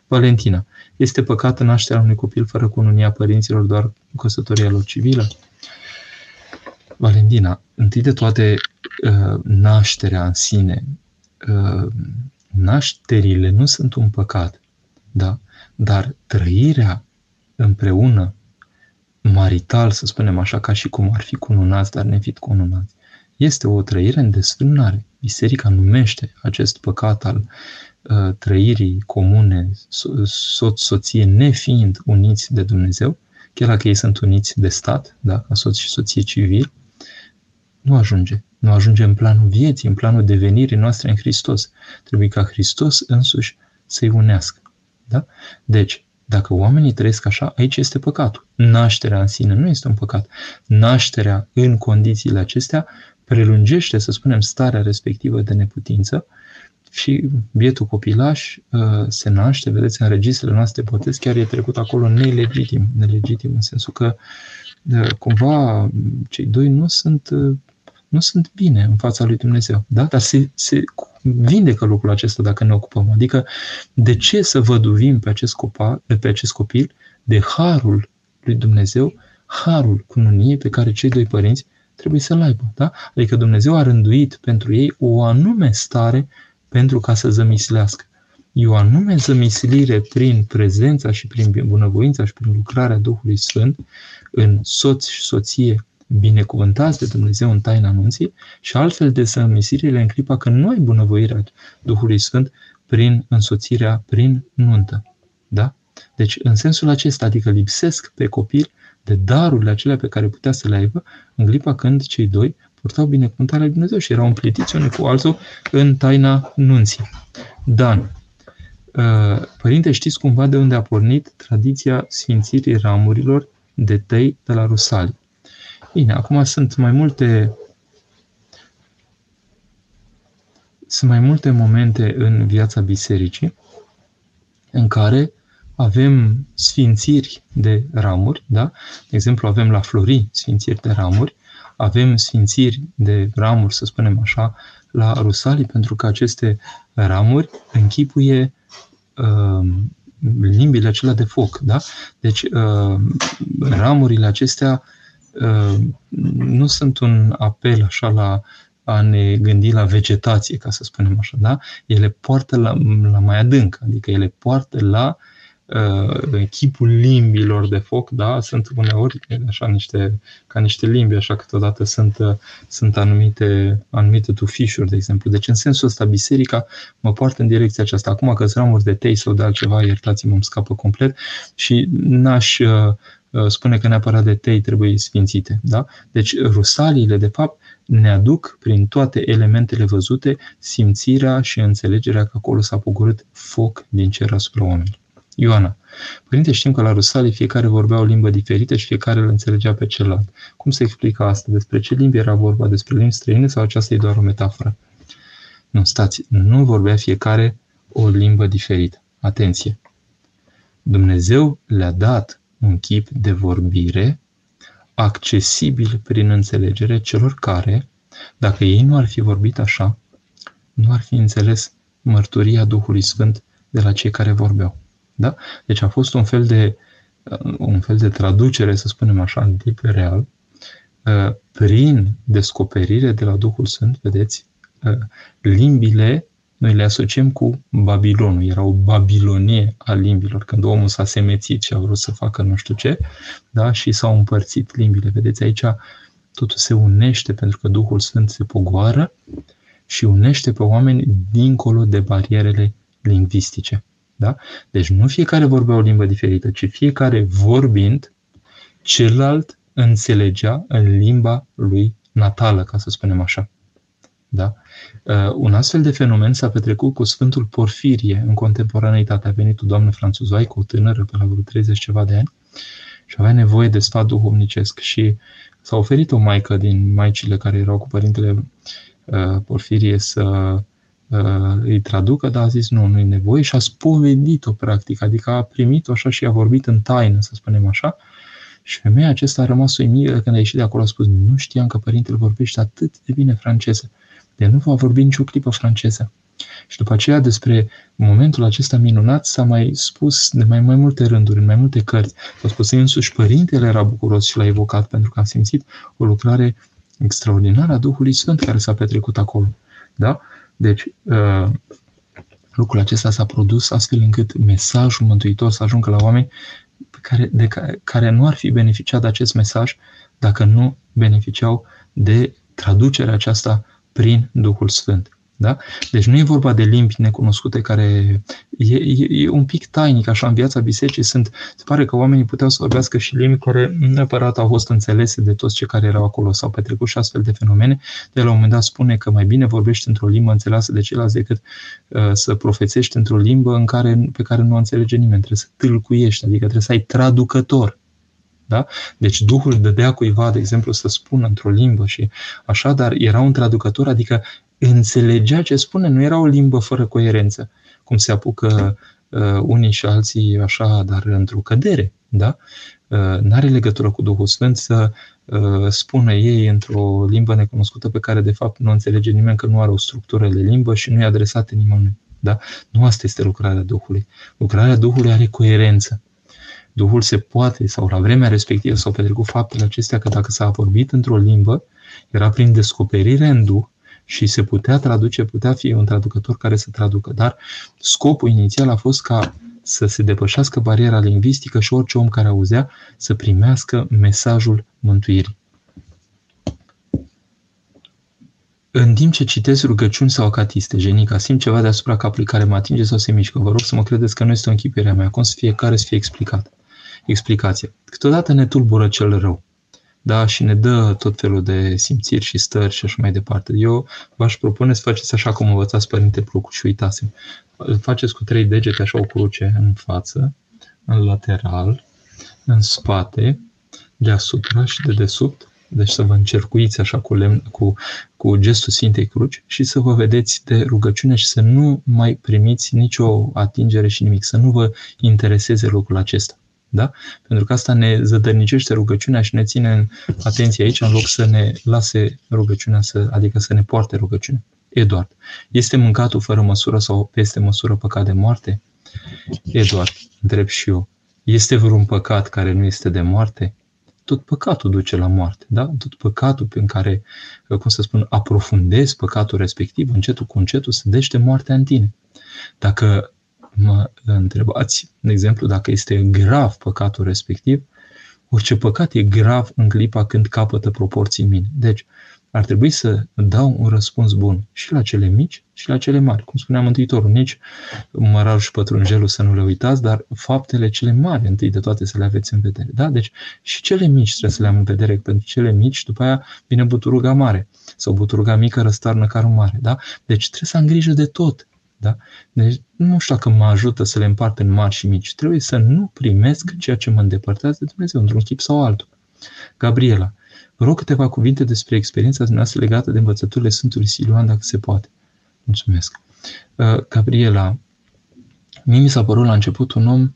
Valentina. Este păcat nașterea unui copil fără cununia părinților, doar cu căsătoria lor civilă? Valentina, întâi de toate, ă, nașterea în sine nașterile nu sunt un păcat, da? dar trăirea împreună, marital, să spunem așa, ca și cum ar fi cununați, dar nefiind cununați, este o trăire în desfrânare. Biserica numește acest păcat al uh, trăirii comune, soț-soție, nefiind uniți de Dumnezeu, chiar dacă ei sunt uniți de stat, da, ca soț și soție civil, nu ajunge. Nu ajunge în planul vieții, în planul devenirii noastre în Hristos. Trebuie ca Hristos însuși să-i unească. Da? Deci, dacă oamenii trăiesc așa, aici este păcatul. Nașterea în sine nu este un păcat. Nașterea în condițiile acestea prelungește, să spunem, starea respectivă de neputință și bietul copilaș uh, se naște, vedeți, în registrele noastre de botez, chiar e trecut acolo nelegitim, nelegitim în sensul că uh, cumva cei doi nu sunt uh, nu sunt bine în fața lui Dumnezeu. Da? Dar se, se vindecă lucrul acesta dacă ne ocupăm. Adică de ce să văduvim pe acest, copa, pe acest copil de harul lui Dumnezeu, harul cununie pe care cei doi părinți trebuie să-l aibă. Da? Adică Dumnezeu a rânduit pentru ei o anume stare pentru ca să zămislească. E o anume zămislire prin prezența și prin bunăvoința și prin lucrarea Duhului Sfânt în soț și soție binecuvântați de Dumnezeu în taina anunții și altfel de zămisirile în clipa când nu ai bunăvoirea Duhului Sfânt prin însoțirea, prin nuntă. Da? Deci, în sensul acesta, adică lipsesc pe copil de darurile acelea pe care putea să le aibă în clipa când cei doi purtau binecuvântarea lui Dumnezeu și erau împlitiți unul cu altul în taina nunții. Dan. Uh, părinte, știți cumva de unde a pornit tradiția sfințirii ramurilor de tăi de la Rusalii? Bine, acum sunt mai multe sunt mai multe momente în viața bisericii în care avem sfințiri de ramuri, da? De exemplu, avem la Flori sfințiri de ramuri, avem sfințiri de ramuri, să spunem așa, la Rusalii, pentru că aceste ramuri închipuie uh, limbile acelea de foc, da? Deci, uh, ramurile acestea uh, nu sunt un apel așa la a ne gândi la vegetație, ca să spunem așa, da? Ele poartă la, la mai adânc, adică ele poartă la uh, chipul limbilor de foc, da? Sunt uneori așa niște, ca niște limbi, așa câteodată sunt, uh, sunt anumite, anumite tufișuri, de exemplu. Deci în sensul ăsta biserica mă poartă în direcția aceasta. Acum că ramuri de tei sau de altceva, iertați-mă, îmi scapă complet și n-aș uh, uh, spune că neapărat de tei trebuie sfințite. Da? Deci rusaliile, de fapt, ne aduc prin toate elementele văzute simțirea și înțelegerea că acolo s-a pogorât foc din cer asupra oamenilor. Ioana. Părinte, știm că la Rusalii fiecare vorbea o limbă diferită și fiecare îl înțelegea pe celălalt. Cum se explică asta? Despre ce limbi era vorba? Despre limbi străine sau aceasta e doar o metaforă? Nu, stați, nu vorbea fiecare o limbă diferită. Atenție! Dumnezeu le-a dat un chip de vorbire accesibil prin înțelegere celor care, dacă ei nu ar fi vorbit așa, nu ar fi înțeles mărturia Duhului Sfânt de la cei care vorbeau. Da? Deci a fost un fel de, uh, un fel de traducere, să spunem așa, în tip real, uh, prin descoperire de la Duhul Sfânt, vedeți, uh, limbile noi le asociem cu Babilonul. Era o Babilonie a limbilor, când omul s-a semețit și a vrut să facă nu știu ce, da? și s-au împărțit limbile. Vedeți, aici totul se unește pentru că Duhul Sfânt se pogoară și unește pe oameni dincolo de barierele lingvistice. Da? Deci nu fiecare vorbea o limbă diferită, ci fiecare vorbind, celălalt înțelegea în limba lui natală, ca să spunem așa. Da? Uh, un astfel de fenomen s-a petrecut cu Sfântul Porfirie în contemporaneitate. A venit o doamnă franțuzaică, o tânără pe la vreo 30 ceva de ani și avea nevoie de sfat duhovnicesc și s-a oferit o maică din maicile care erau cu părintele uh, Porfirie să uh, îi traducă, dar a zis nu, nu e nevoie și a spovedit-o practic, adică a primit-o așa și a vorbit în taină, să spunem așa, și femeia acesta a rămas uimită când a ieșit de acolo, a spus, nu știam că părintele vorbește atât de bine franceză. De nu va vorbi nicio clipă franceză. Și după aceea despre momentul acesta minunat s-a mai spus de mai, mai multe rânduri, în mai multe cărți. S-a spus că însuși părintele era bucuros și l-a evocat pentru că a simțit o lucrare extraordinară a Duhului Sfânt care s-a petrecut acolo. Da? Deci, uh, lucrul acesta s-a produs astfel încât mesajul mântuitor să ajungă la oameni care, de care, care nu ar fi beneficiat de acest mesaj dacă nu beneficiau de traducerea aceasta prin Duhul Sfânt. Da? Deci nu e vorba de limbi necunoscute care e, e, e un pic tainic, așa, în viața bisericii sunt, se pare că oamenii puteau să vorbească și limbi care nu neapărat au fost înțelese de toți cei care erau acolo, sau petrecut și astfel de fenomene, de la un moment dat spune că mai bine vorbești într-o limbă înțeleasă de ceilalți decât uh, să profețești într-o limbă în care, pe care nu o înțelege nimeni, trebuie să tâlcuiești, adică trebuie să ai traducător. Da? Deci Duhul dădea cuiva, de exemplu, să spună într-o limbă și așa, dar era un traducător, adică înțelegea ce spune, nu era o limbă fără coerență, cum se apucă uh, unii și alții așa, dar într-o cădere, da? Uh, n-are legătură cu Duhul Sfânt să uh, spună ei într-o limbă necunoscută pe care de fapt nu înțelege nimeni că nu are o structură de limbă și nu e adresată nimănui. Da? Nu asta este lucrarea Duhului. Lucrarea Duhului are coerență. Duhul se poate, sau la vremea respectivă s-au petrecut faptele acestea că dacă s-a vorbit într-o limbă, era prin descoperire în Duh și se putea traduce, putea fi un traducător care să traducă. Dar scopul inițial a fost ca să se depășească bariera lingvistică și orice om care auzea să primească mesajul mântuirii. În timp ce citesc rugăciuni sau acatiste, genica, simt ceva deasupra capului care mă atinge sau se mișcă. Vă rog să mă credeți că nu este o închipire a mea, cum să fie care să fie explicat. Explicație. Câteodată ne tulbură cel rău da, și ne dă tot felul de simțiri și stări și așa mai departe. Eu v-aș propune să faceți așa cum învățați Părinte Procu și uitați Faceți cu trei degete așa o cruce în față, în lateral, în spate, deasupra și de desubt, deci să vă încercuiți așa cu, lemn, cu, cu gestul Sfintei Cruci și să vă vedeți de rugăciune și să nu mai primiți nicio atingere și nimic, să nu vă intereseze lucrul acesta. Da? Pentru că asta ne zădărnicește rugăciunea și ne ține în atenție aici în loc să ne lase rugăciunea, să, adică să ne poarte rugăciunea. Eduard, este mâncatul fără măsură sau peste măsură păcat de moarte? Eduard, întreb și eu, este vreun păcat care nu este de moarte? Tot păcatul duce la moarte, da? Tot păcatul prin care, cum să spun, aprofundezi păcatul respectiv, încetul cu încetul, se dește moartea în tine. Dacă mă întrebați, de exemplu, dacă este grav păcatul respectiv, orice păcat e grav în clipa când capătă proporții mine. Deci, ar trebui să dau un răspuns bun și la cele mici și la cele mari. Cum spunea Mântuitorul, nici mărarul și pătrunjelul să nu le uitați, dar faptele cele mari întâi de toate să le aveți în vedere. Da? Deci și cele mici trebuie să le am în vedere, pentru cele mici după aia vine buturuga mare sau buturuga mică răstarnă carul mare. Da? Deci trebuie să am grijă de tot. Da? Deci nu știu dacă mă ajută să le împart în mari și mici. Trebuie să nu primesc ceea ce mă îndepărtează de Dumnezeu, într-un chip sau altul. Gabriela, vă rog câteva cuvinte despre experiența dumneavoastră legată de învățăturile Sfântului Siluan, dacă se poate. Mulțumesc. Uh, Gabriela, mie mi s-a părut la început un om,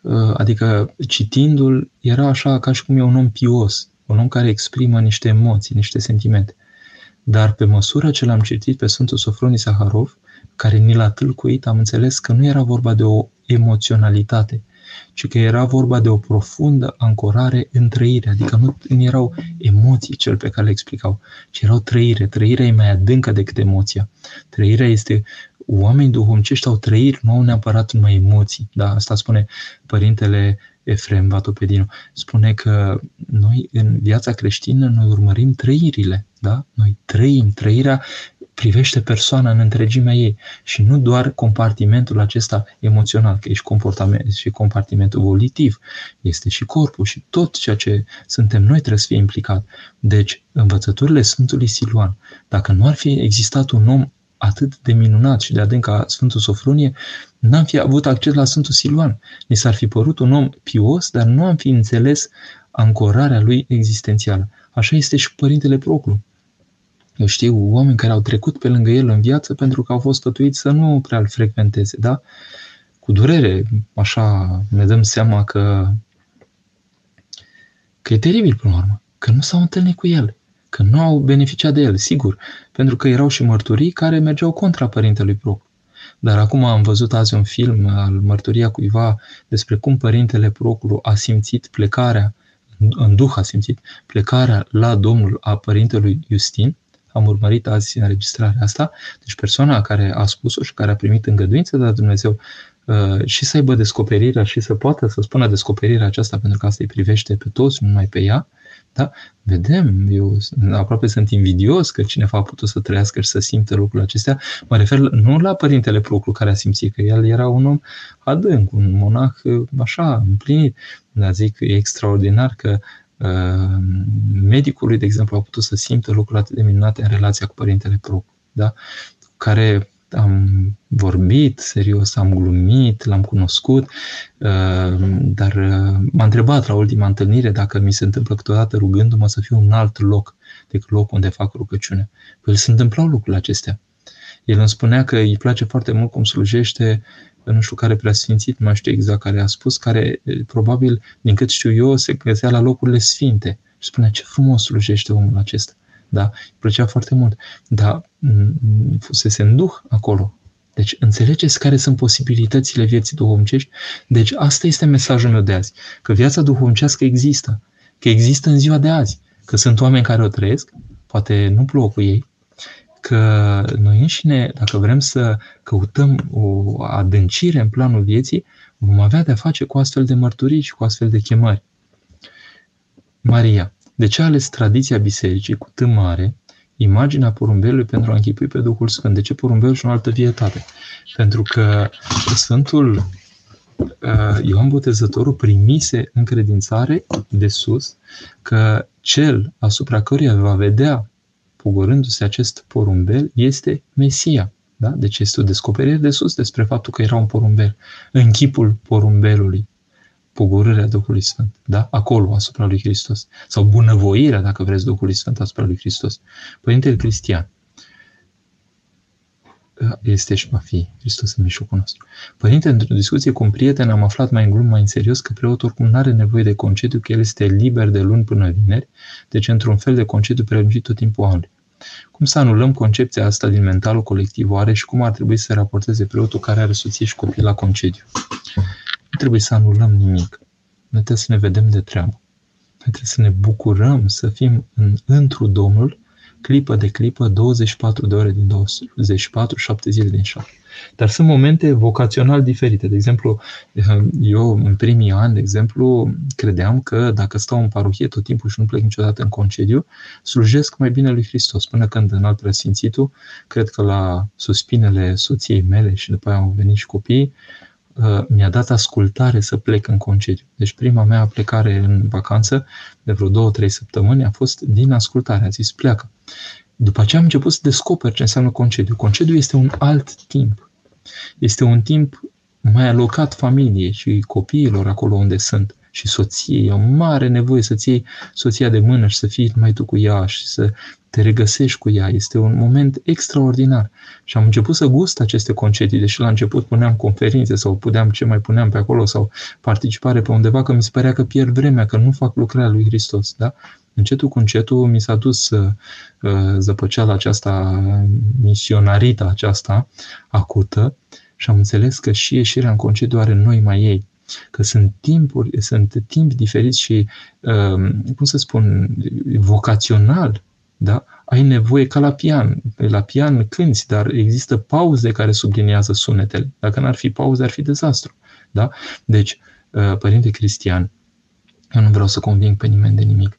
uh, adică citindu-l, era așa ca și cum e un om pios, un om care exprimă niște emoții, niște sentimente. Dar pe măsură ce l-am citit pe Sfântul Sofronii Saharov, care ni l-a tâlcuit, am înțeles că nu era vorba de o emoționalitate, ci că era vorba de o profundă ancorare în trăire, adică nu erau emoții cel pe care le explicau, ci erau trăire. Trăirea e mai adâncă decât emoția. Trăirea este oameni duhovnicești au trăiri, nu au neapărat numai emoții. Da, asta spune părintele Efrem Vatopedinu. Spune că noi în viața creștină noi urmărim trăirile, da? Noi trăim, trăirea privește persoana în întregimea ei și nu doar compartimentul acesta emoțional, că ești comportament și compartimentul volitiv, este și corpul și tot ceea ce suntem noi trebuie să fie implicat. Deci, învățăturile Sfântului Siluan, dacă nu ar fi existat un om atât de minunat și de adânc ca Sfântul Sofronie, n-am fi avut acces la Sfântul Siluan. Ni s-ar fi părut un om pios, dar nu am fi înțeles ancorarea lui existențială. Așa este și Părintele Proclu. Eu știu oameni care au trecut pe lângă el în viață pentru că au fost sfătuiți să nu prea îl frecventeze, da? Cu durere, așa, ne dăm seama că, că e teribil până la urmă, că nu s-au întâlnit cu el, că nu au beneficiat de el, sigur, pentru că erau și mărturii care mergeau contra părintelui Proclu. Dar acum am văzut azi un film al mărturia cuiva despre cum părintele Proclu a simțit plecarea, în duh a simțit plecarea la Domnul a părintelui Justin, am urmărit azi înregistrarea asta, deci persoana care a spus-o și care a primit îngăduință de la Dumnezeu uh, și să aibă descoperirea și să poată să spună descoperirea aceasta, pentru că asta îi privește pe toți, nu numai pe ea, Da? Vedem, eu aproape sunt invidios că cineva a putut să trăiască și să simtă lucrurile acestea. Mă refer nu la Părintele Proclu care a simțit, că el era un om adânc, un monah așa, împlinit. Dar zic, e extraordinar că uh, medicului, de exemplu, a putut să simtă lucruri atât de minunate în relația cu Părintele Proclu. Da? Care am vorbit serios, am glumit, l-am cunoscut, uh, dar uh, m-a întrebat la ultima întâlnire dacă mi se întâmplă câteodată rugându-mă să fiu în alt loc decât locul unde fac rugăciune. Păi se întâmplau lucrurile acestea. El îmi spunea că îi place foarte mult cum slujește nu știu care preasfințit, nu mai știu exact care a spus, care probabil, din cât știu eu, se găsea la locurile sfinte. Și spunea, ce frumos slujește omul acesta. Da? Îi plăcea foarte mult. Dar fusese în duh acolo. Deci înțelegeți care sunt posibilitățile vieții duhovnicești? Deci asta este mesajul meu de azi. Că viața duhovnicească există. Că există în ziua de azi. Că sunt oameni care o trăiesc, poate nu plouă cu ei, că noi înșine, dacă vrem să căutăm o adâncire în planul vieții, vom avea de-a face cu astfel de mărturii și cu astfel de chemări. Maria. De ce a ales tradiția bisericii cu T mare, imaginea porumbelului pentru a închipui pe Duhul Sfânt? De ce porumbelul și o altă vietate? Pentru că Sfântul uh, Ioan Botezătorul primise încredințare de sus că cel asupra căruia va vedea pogorându-se acest porumbel este Mesia. Da? Deci este o descoperire de sus despre faptul că era un porumbel. În chipul porumbelului pogorârea Duhului Sfânt, da? Acolo, asupra lui Hristos. Sau bunăvoirea, dacă vreți, Duhului Sfânt asupra lui Hristos. Părintele Cristian este și va fi Hristos în mijlocul nostru. Părinte, într-o discuție cu un prieten am aflat mai în glumă, mai în serios, că preotul oricum nu are nevoie de concediu, că el este liber de luni până vineri, deci într-un fel de concediu prelungit tot timpul anului. Cum să anulăm concepția asta din mentalul colectiv oare și cum ar trebui să raporteze preotul care are soție și copii la concediu? Nu trebuie să anulăm nimic. Noi trebuie să ne vedem de treabă. Noi trebuie să ne bucurăm să fim în, întru Domnul, clipă de clipă, 24 de ore din 24, 7 zile din 7. Dar sunt momente vocațional diferite. De exemplu, eu în primii ani, de exemplu, credeam că dacă stau în parohie tot timpul și nu plec niciodată în concediu, slujesc mai bine lui Hristos. Până când în alt preasfințitul, cred că la suspinele soției mele și după aia au venit și copiii, Uh, mi-a dat ascultare să plec în concediu. Deci prima mea plecare în vacanță, de vreo două, trei săptămâni, a fost din ascultare. A zis, pleacă. După aceea am început să descoper ce înseamnă concediu. Concediu este un alt timp. Este un timp mai alocat familiei și copiilor acolo unde sunt și soției. E o mare nevoie să-ți iei soția de mână și să fii mai tu cu ea și să te regăsești cu ea. Este un moment extraordinar. Și am început să gust aceste concedii, deși la început puneam conferințe sau puneam ce mai puneam pe acolo sau participare pe undeva, că mi se părea că pierd vremea, că nu fac lucrarea lui Hristos. Da? Încetul cu încetul mi s-a dus uh, zăpăceala aceasta, misionarita aceasta acută și am înțeles că și ieșirea în concediu are noi mai ei că sunt timpuri, sunt timpi diferiți și, uh, cum să spun, vocațional, da? Ai nevoie ca la pian. La pian cânti, dar există pauze care subliniază sunetele. Dacă n-ar fi pauze, ar fi dezastru. Da? Deci, uh, Părinte Cristian, eu nu vreau să conving pe nimeni de nimic.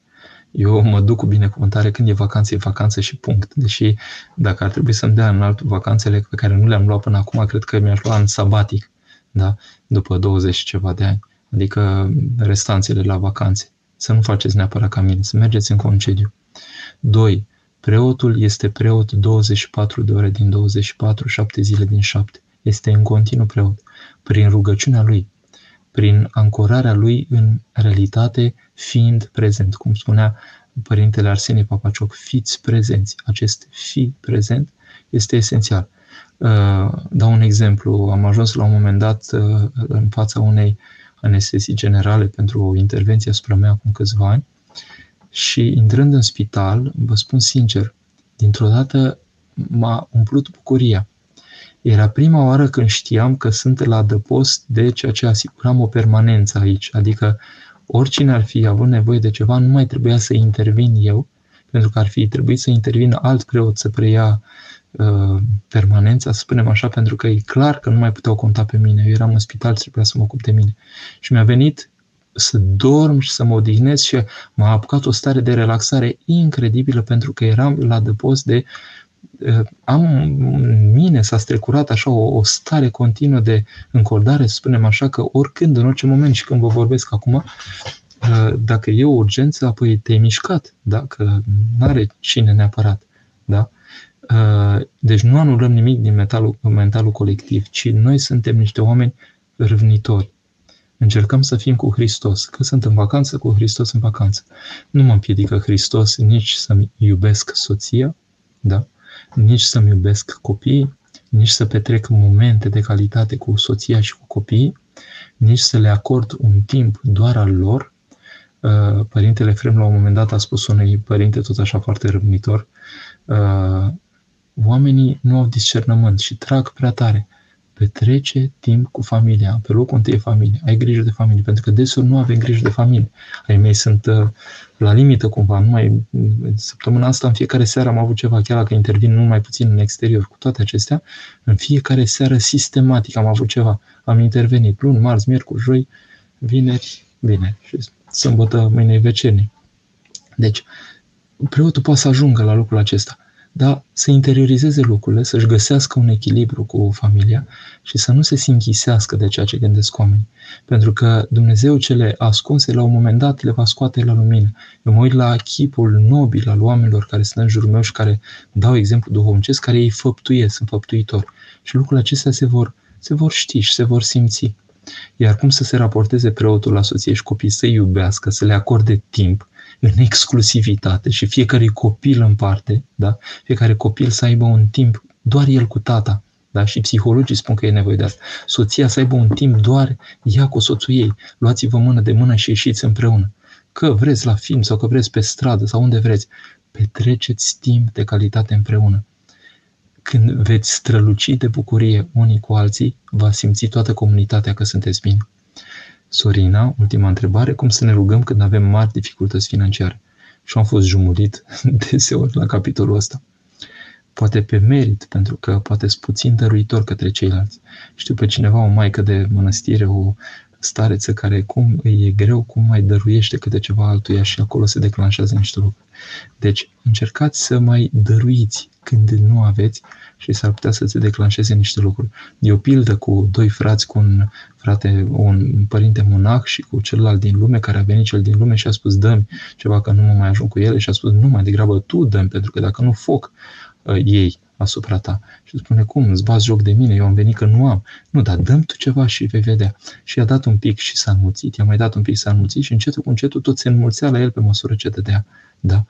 Eu mă duc cu binecuvântare când e vacanță, e vacanță și punct. Deși dacă ar trebui să-mi dea în altul vacanțele pe care nu le-am luat până acum, cred că mi-aș lua în sabatic, da? după 20 ceva de ani. Adică restanțele la vacanțe. Să nu faceți neapărat ca mine, să mergeți în concediu. 2. Preotul este preot 24 de ore din 24, 7 zile din 7. Este în continuu preot. Prin rugăciunea lui, prin ancorarea lui în realitate, fiind prezent. Cum spunea Părintele Arsenie Papacioc, fiți prezenți. Acest fi prezent este esențial. Uh, dau un exemplu. Am ajuns la un moment dat uh, în fața unei anestezii generale pentru o intervenție asupra mea acum câțiva ani și intrând în spital, vă spun sincer, dintr-o dată m-a umplut bucuria. Era prima oară când știam că sunt la adăpost de ceea ce asiguram o permanență aici, adică oricine ar fi avut nevoie de ceva, nu mai trebuia să intervin eu, pentru că ar fi trebuit să intervină alt preot să preia uh, permanența, să spunem așa, pentru că e clar că nu mai puteau conta pe mine. Eu eram în spital, trebuia să mă ocup de mine. Și mi-a venit să dorm și să mă odihnesc și m-a apucat o stare de relaxare incredibilă pentru că eram la dăpost de am în mine s-a strecurat așa o, o stare continuă de încordare, să spunem așa, că oricând, în orice moment și când vă vorbesc acum, dacă e o urgență, apoi te-ai mișcat, dacă nu are cine neapărat. Da? Deci nu anulăm nimic din mentalul, mentalul colectiv, ci noi suntem niște oameni râvnitori. Încercăm să fim cu Hristos. Că sunt în vacanță, cu Hristos în vacanță. Nu mă împiedică Hristos nici să-mi iubesc soția, da? Nici să-mi iubesc copiii, nici să petrec momente de calitate cu soția și cu copiii, nici să le acord un timp doar al lor. Uh, Părintele Frem la un moment dat a spus unui părinte tot așa foarte răbnitor, uh, oamenii nu au discernământ și trag prea tare petrece timp cu familia, pe locul întâi e familie, ai grijă de familie, pentru că deseori nu avem grijă de familie. Ai mei sunt uh, la limită cumva, numai săptămâna asta în fiecare seară am avut ceva, chiar dacă intervin nu mai puțin în exterior. Cu toate acestea, în fiecare seară sistematic am avut ceva. Am intervenit luni, marți, miercuri, joi, vineri, bine, și sâmbătă, mâine e vecernie. Deci, preotul poate să ajungă la lucrul acesta dar să interiorizeze lucrurile, să-și găsească un echilibru cu familia și să nu se sinchisească de ceea ce gândesc oamenii. Pentru că Dumnezeu cele ascunse, la un moment dat, le va scoate la lumină. Eu mă uit la chipul nobil al oamenilor care sunt în jurul meu și care dau exemplu duhovnicesc, care ei făptuie, sunt făptuitori. Și lucrurile acestea se vor, se vor ști și se vor simți. Iar cum să se raporteze preotul la soție și copii, să iubească, să le acorde timp, în exclusivitate și fiecare copil în parte, da? fiecare copil să aibă un timp doar el cu tata, da? și psihologii spun că e nevoie de asta. Soția să aibă un timp doar ea cu soțul ei. Luați-vă mână de mână și ieșiți împreună. Că vreți la film sau că vreți pe stradă sau unde vreți, petreceți timp de calitate împreună. Când veți străluci de bucurie unii cu alții, va simți toată comunitatea că sunteți bine. Sorina, ultima întrebare, cum să ne rugăm când avem mari dificultăți financiare? Și am fost jumulit (laughs) deseori la capitolul ăsta. Poate pe merit, pentru că poate sunt puțin dăruitor către ceilalți. Știu pe cineva, o maică de mănăstire, o stareță care cum îi e greu, cum mai dăruiește câte ceva altuia și acolo se declanșează niște lucruri. Deci încercați să mai dăruiți când nu aveți și s-ar putea să se declanșeze niște lucruri. E o pildă cu doi frați, cu un frate, un părinte monah și cu celălalt din lume, care a venit cel din lume și a spus dă ceva că nu mă mai ajung cu ele și a spus nu mai degrabă tu dă pentru că dacă nu foc uh, ei asupra ta. Și spune, cum, îți bați joc de mine, eu am venit că nu am. Nu, dar dăm tu ceva și vei vedea. Și i-a dat un pic și s-a înmulțit, i-a mai dat un pic și s-a înmulțit și încetul cu încetul tot se înmulțea la el pe măsură ce dădea. Da?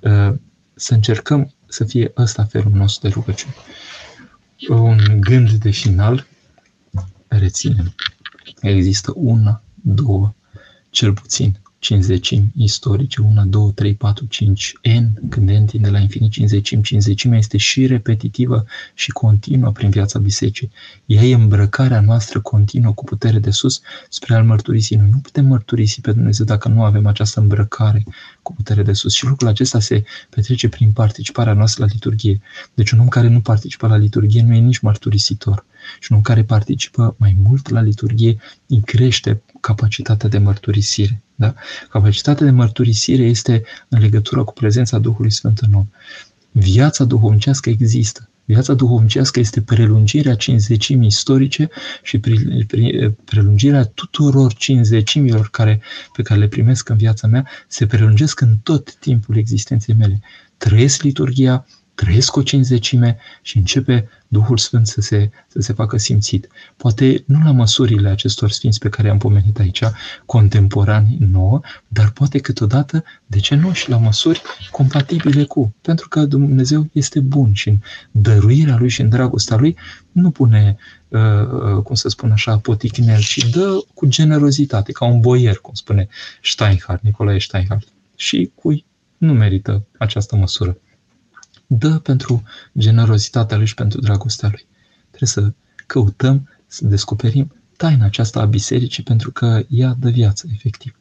Uh, să încercăm să fie ăsta felul nostru de rugăciune. Un gând de final, reținem. Există una, două, cel puțin cinzecimi istorice, 1, 2, 3, 4, 5, n, când n tinde la infinit, cinzecimi, cinzecimea este și repetitivă și continuă prin viața bisericii. Ea e îmbrăcarea noastră continuă cu putere de sus spre a-L mărturisi. Noi nu putem mărturisi pe Dumnezeu dacă nu avem această îmbrăcare cu putere de sus. Și lucrul acesta se petrece prin participarea noastră la liturghie. Deci un om care nu participă la liturghie nu e nici mărturisitor. Și un om care participă mai mult la liturghie îi crește capacitatea de mărturisire. Da? Capacitatea de mărturisire este în legătură cu prezența Duhului Sfânt în om. Viața duhovnicească există. Viața duhovnicească este prelungirea cinzecimii istorice și prelungirea tuturor cinzecimilor care, pe care le primesc în viața mea, se prelungesc în tot timpul existenței mele. Trăiesc liturgia, trăiesc o cinzecime și începe Duhul Sfânt să se, să se facă simțit. Poate nu la măsurile acestor sfinți pe care am pomenit aici, contemporani nouă, dar poate câteodată, de ce nu, și la măsuri compatibile cu. Pentru că Dumnezeu este bun și în dăruirea Lui și în dragostea Lui nu pune, uh, uh, cum să spun așa, poticnel, ci dă cu generozitate, ca un boier, cum spune Steinhardt, Nicolae Steinhardt. Și cui nu merită această măsură dă pentru generozitatea lui și pentru dragostea lui. Trebuie să căutăm, să descoperim taina aceasta a bisericii pentru că ea dă viață, efectiv.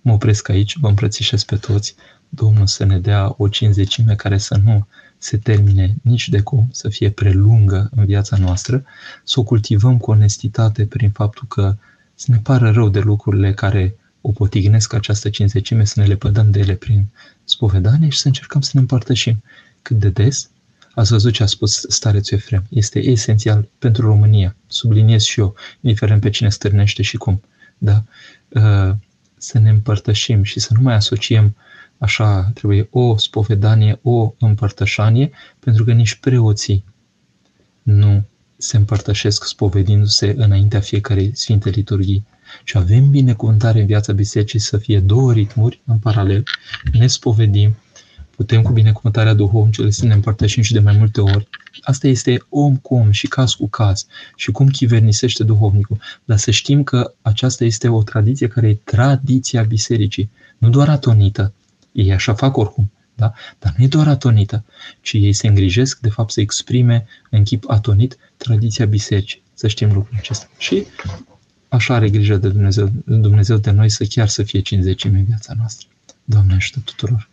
Mă opresc aici, vă îmbrățișez pe toți, Domnul să ne dea o cinzecime care să nu se termine nici de cum, să fie prelungă în viața noastră, să o cultivăm cu onestitate prin faptul că să ne pară rău de lucrurile care o potignesc această cinzecime, să ne lepădăm de ele prin spovedanie și să încercăm să ne împărtășim cât de des. Ați văzut ce a spus starețul Efrem. Este esențial pentru România. Subliniez și eu, indiferent pe cine stârnește și cum. Da? Uh, să ne împărtășim și să nu mai asociem așa, trebuie o spovedanie, o împărtășanie, pentru că nici preoții nu se împărtășesc spovedindu-se înaintea fiecarei Sfinte Liturghii. Și avem binecuvântare în viața bisericii să fie două ritmuri în paralel, ne spovedim, putem cu binecuvântarea duhovnicului să ne împărtășim și de mai multe ori. Asta este om cu om și caz cu caz și cum chivernisește duhovnicul. Dar să știm că aceasta este o tradiție care e tradiția bisericii, nu doar atonită. Ei așa fac oricum, da? Dar nu e doar atonită, ci ei se îngrijesc, de fapt, să exprime în chip atonit tradiția bisericii. Să știm lucrul acesta. Și așa are grijă de Dumnezeu, Dumnezeu de noi să chiar să fie 50 în viața noastră. Doamne ajută tuturor!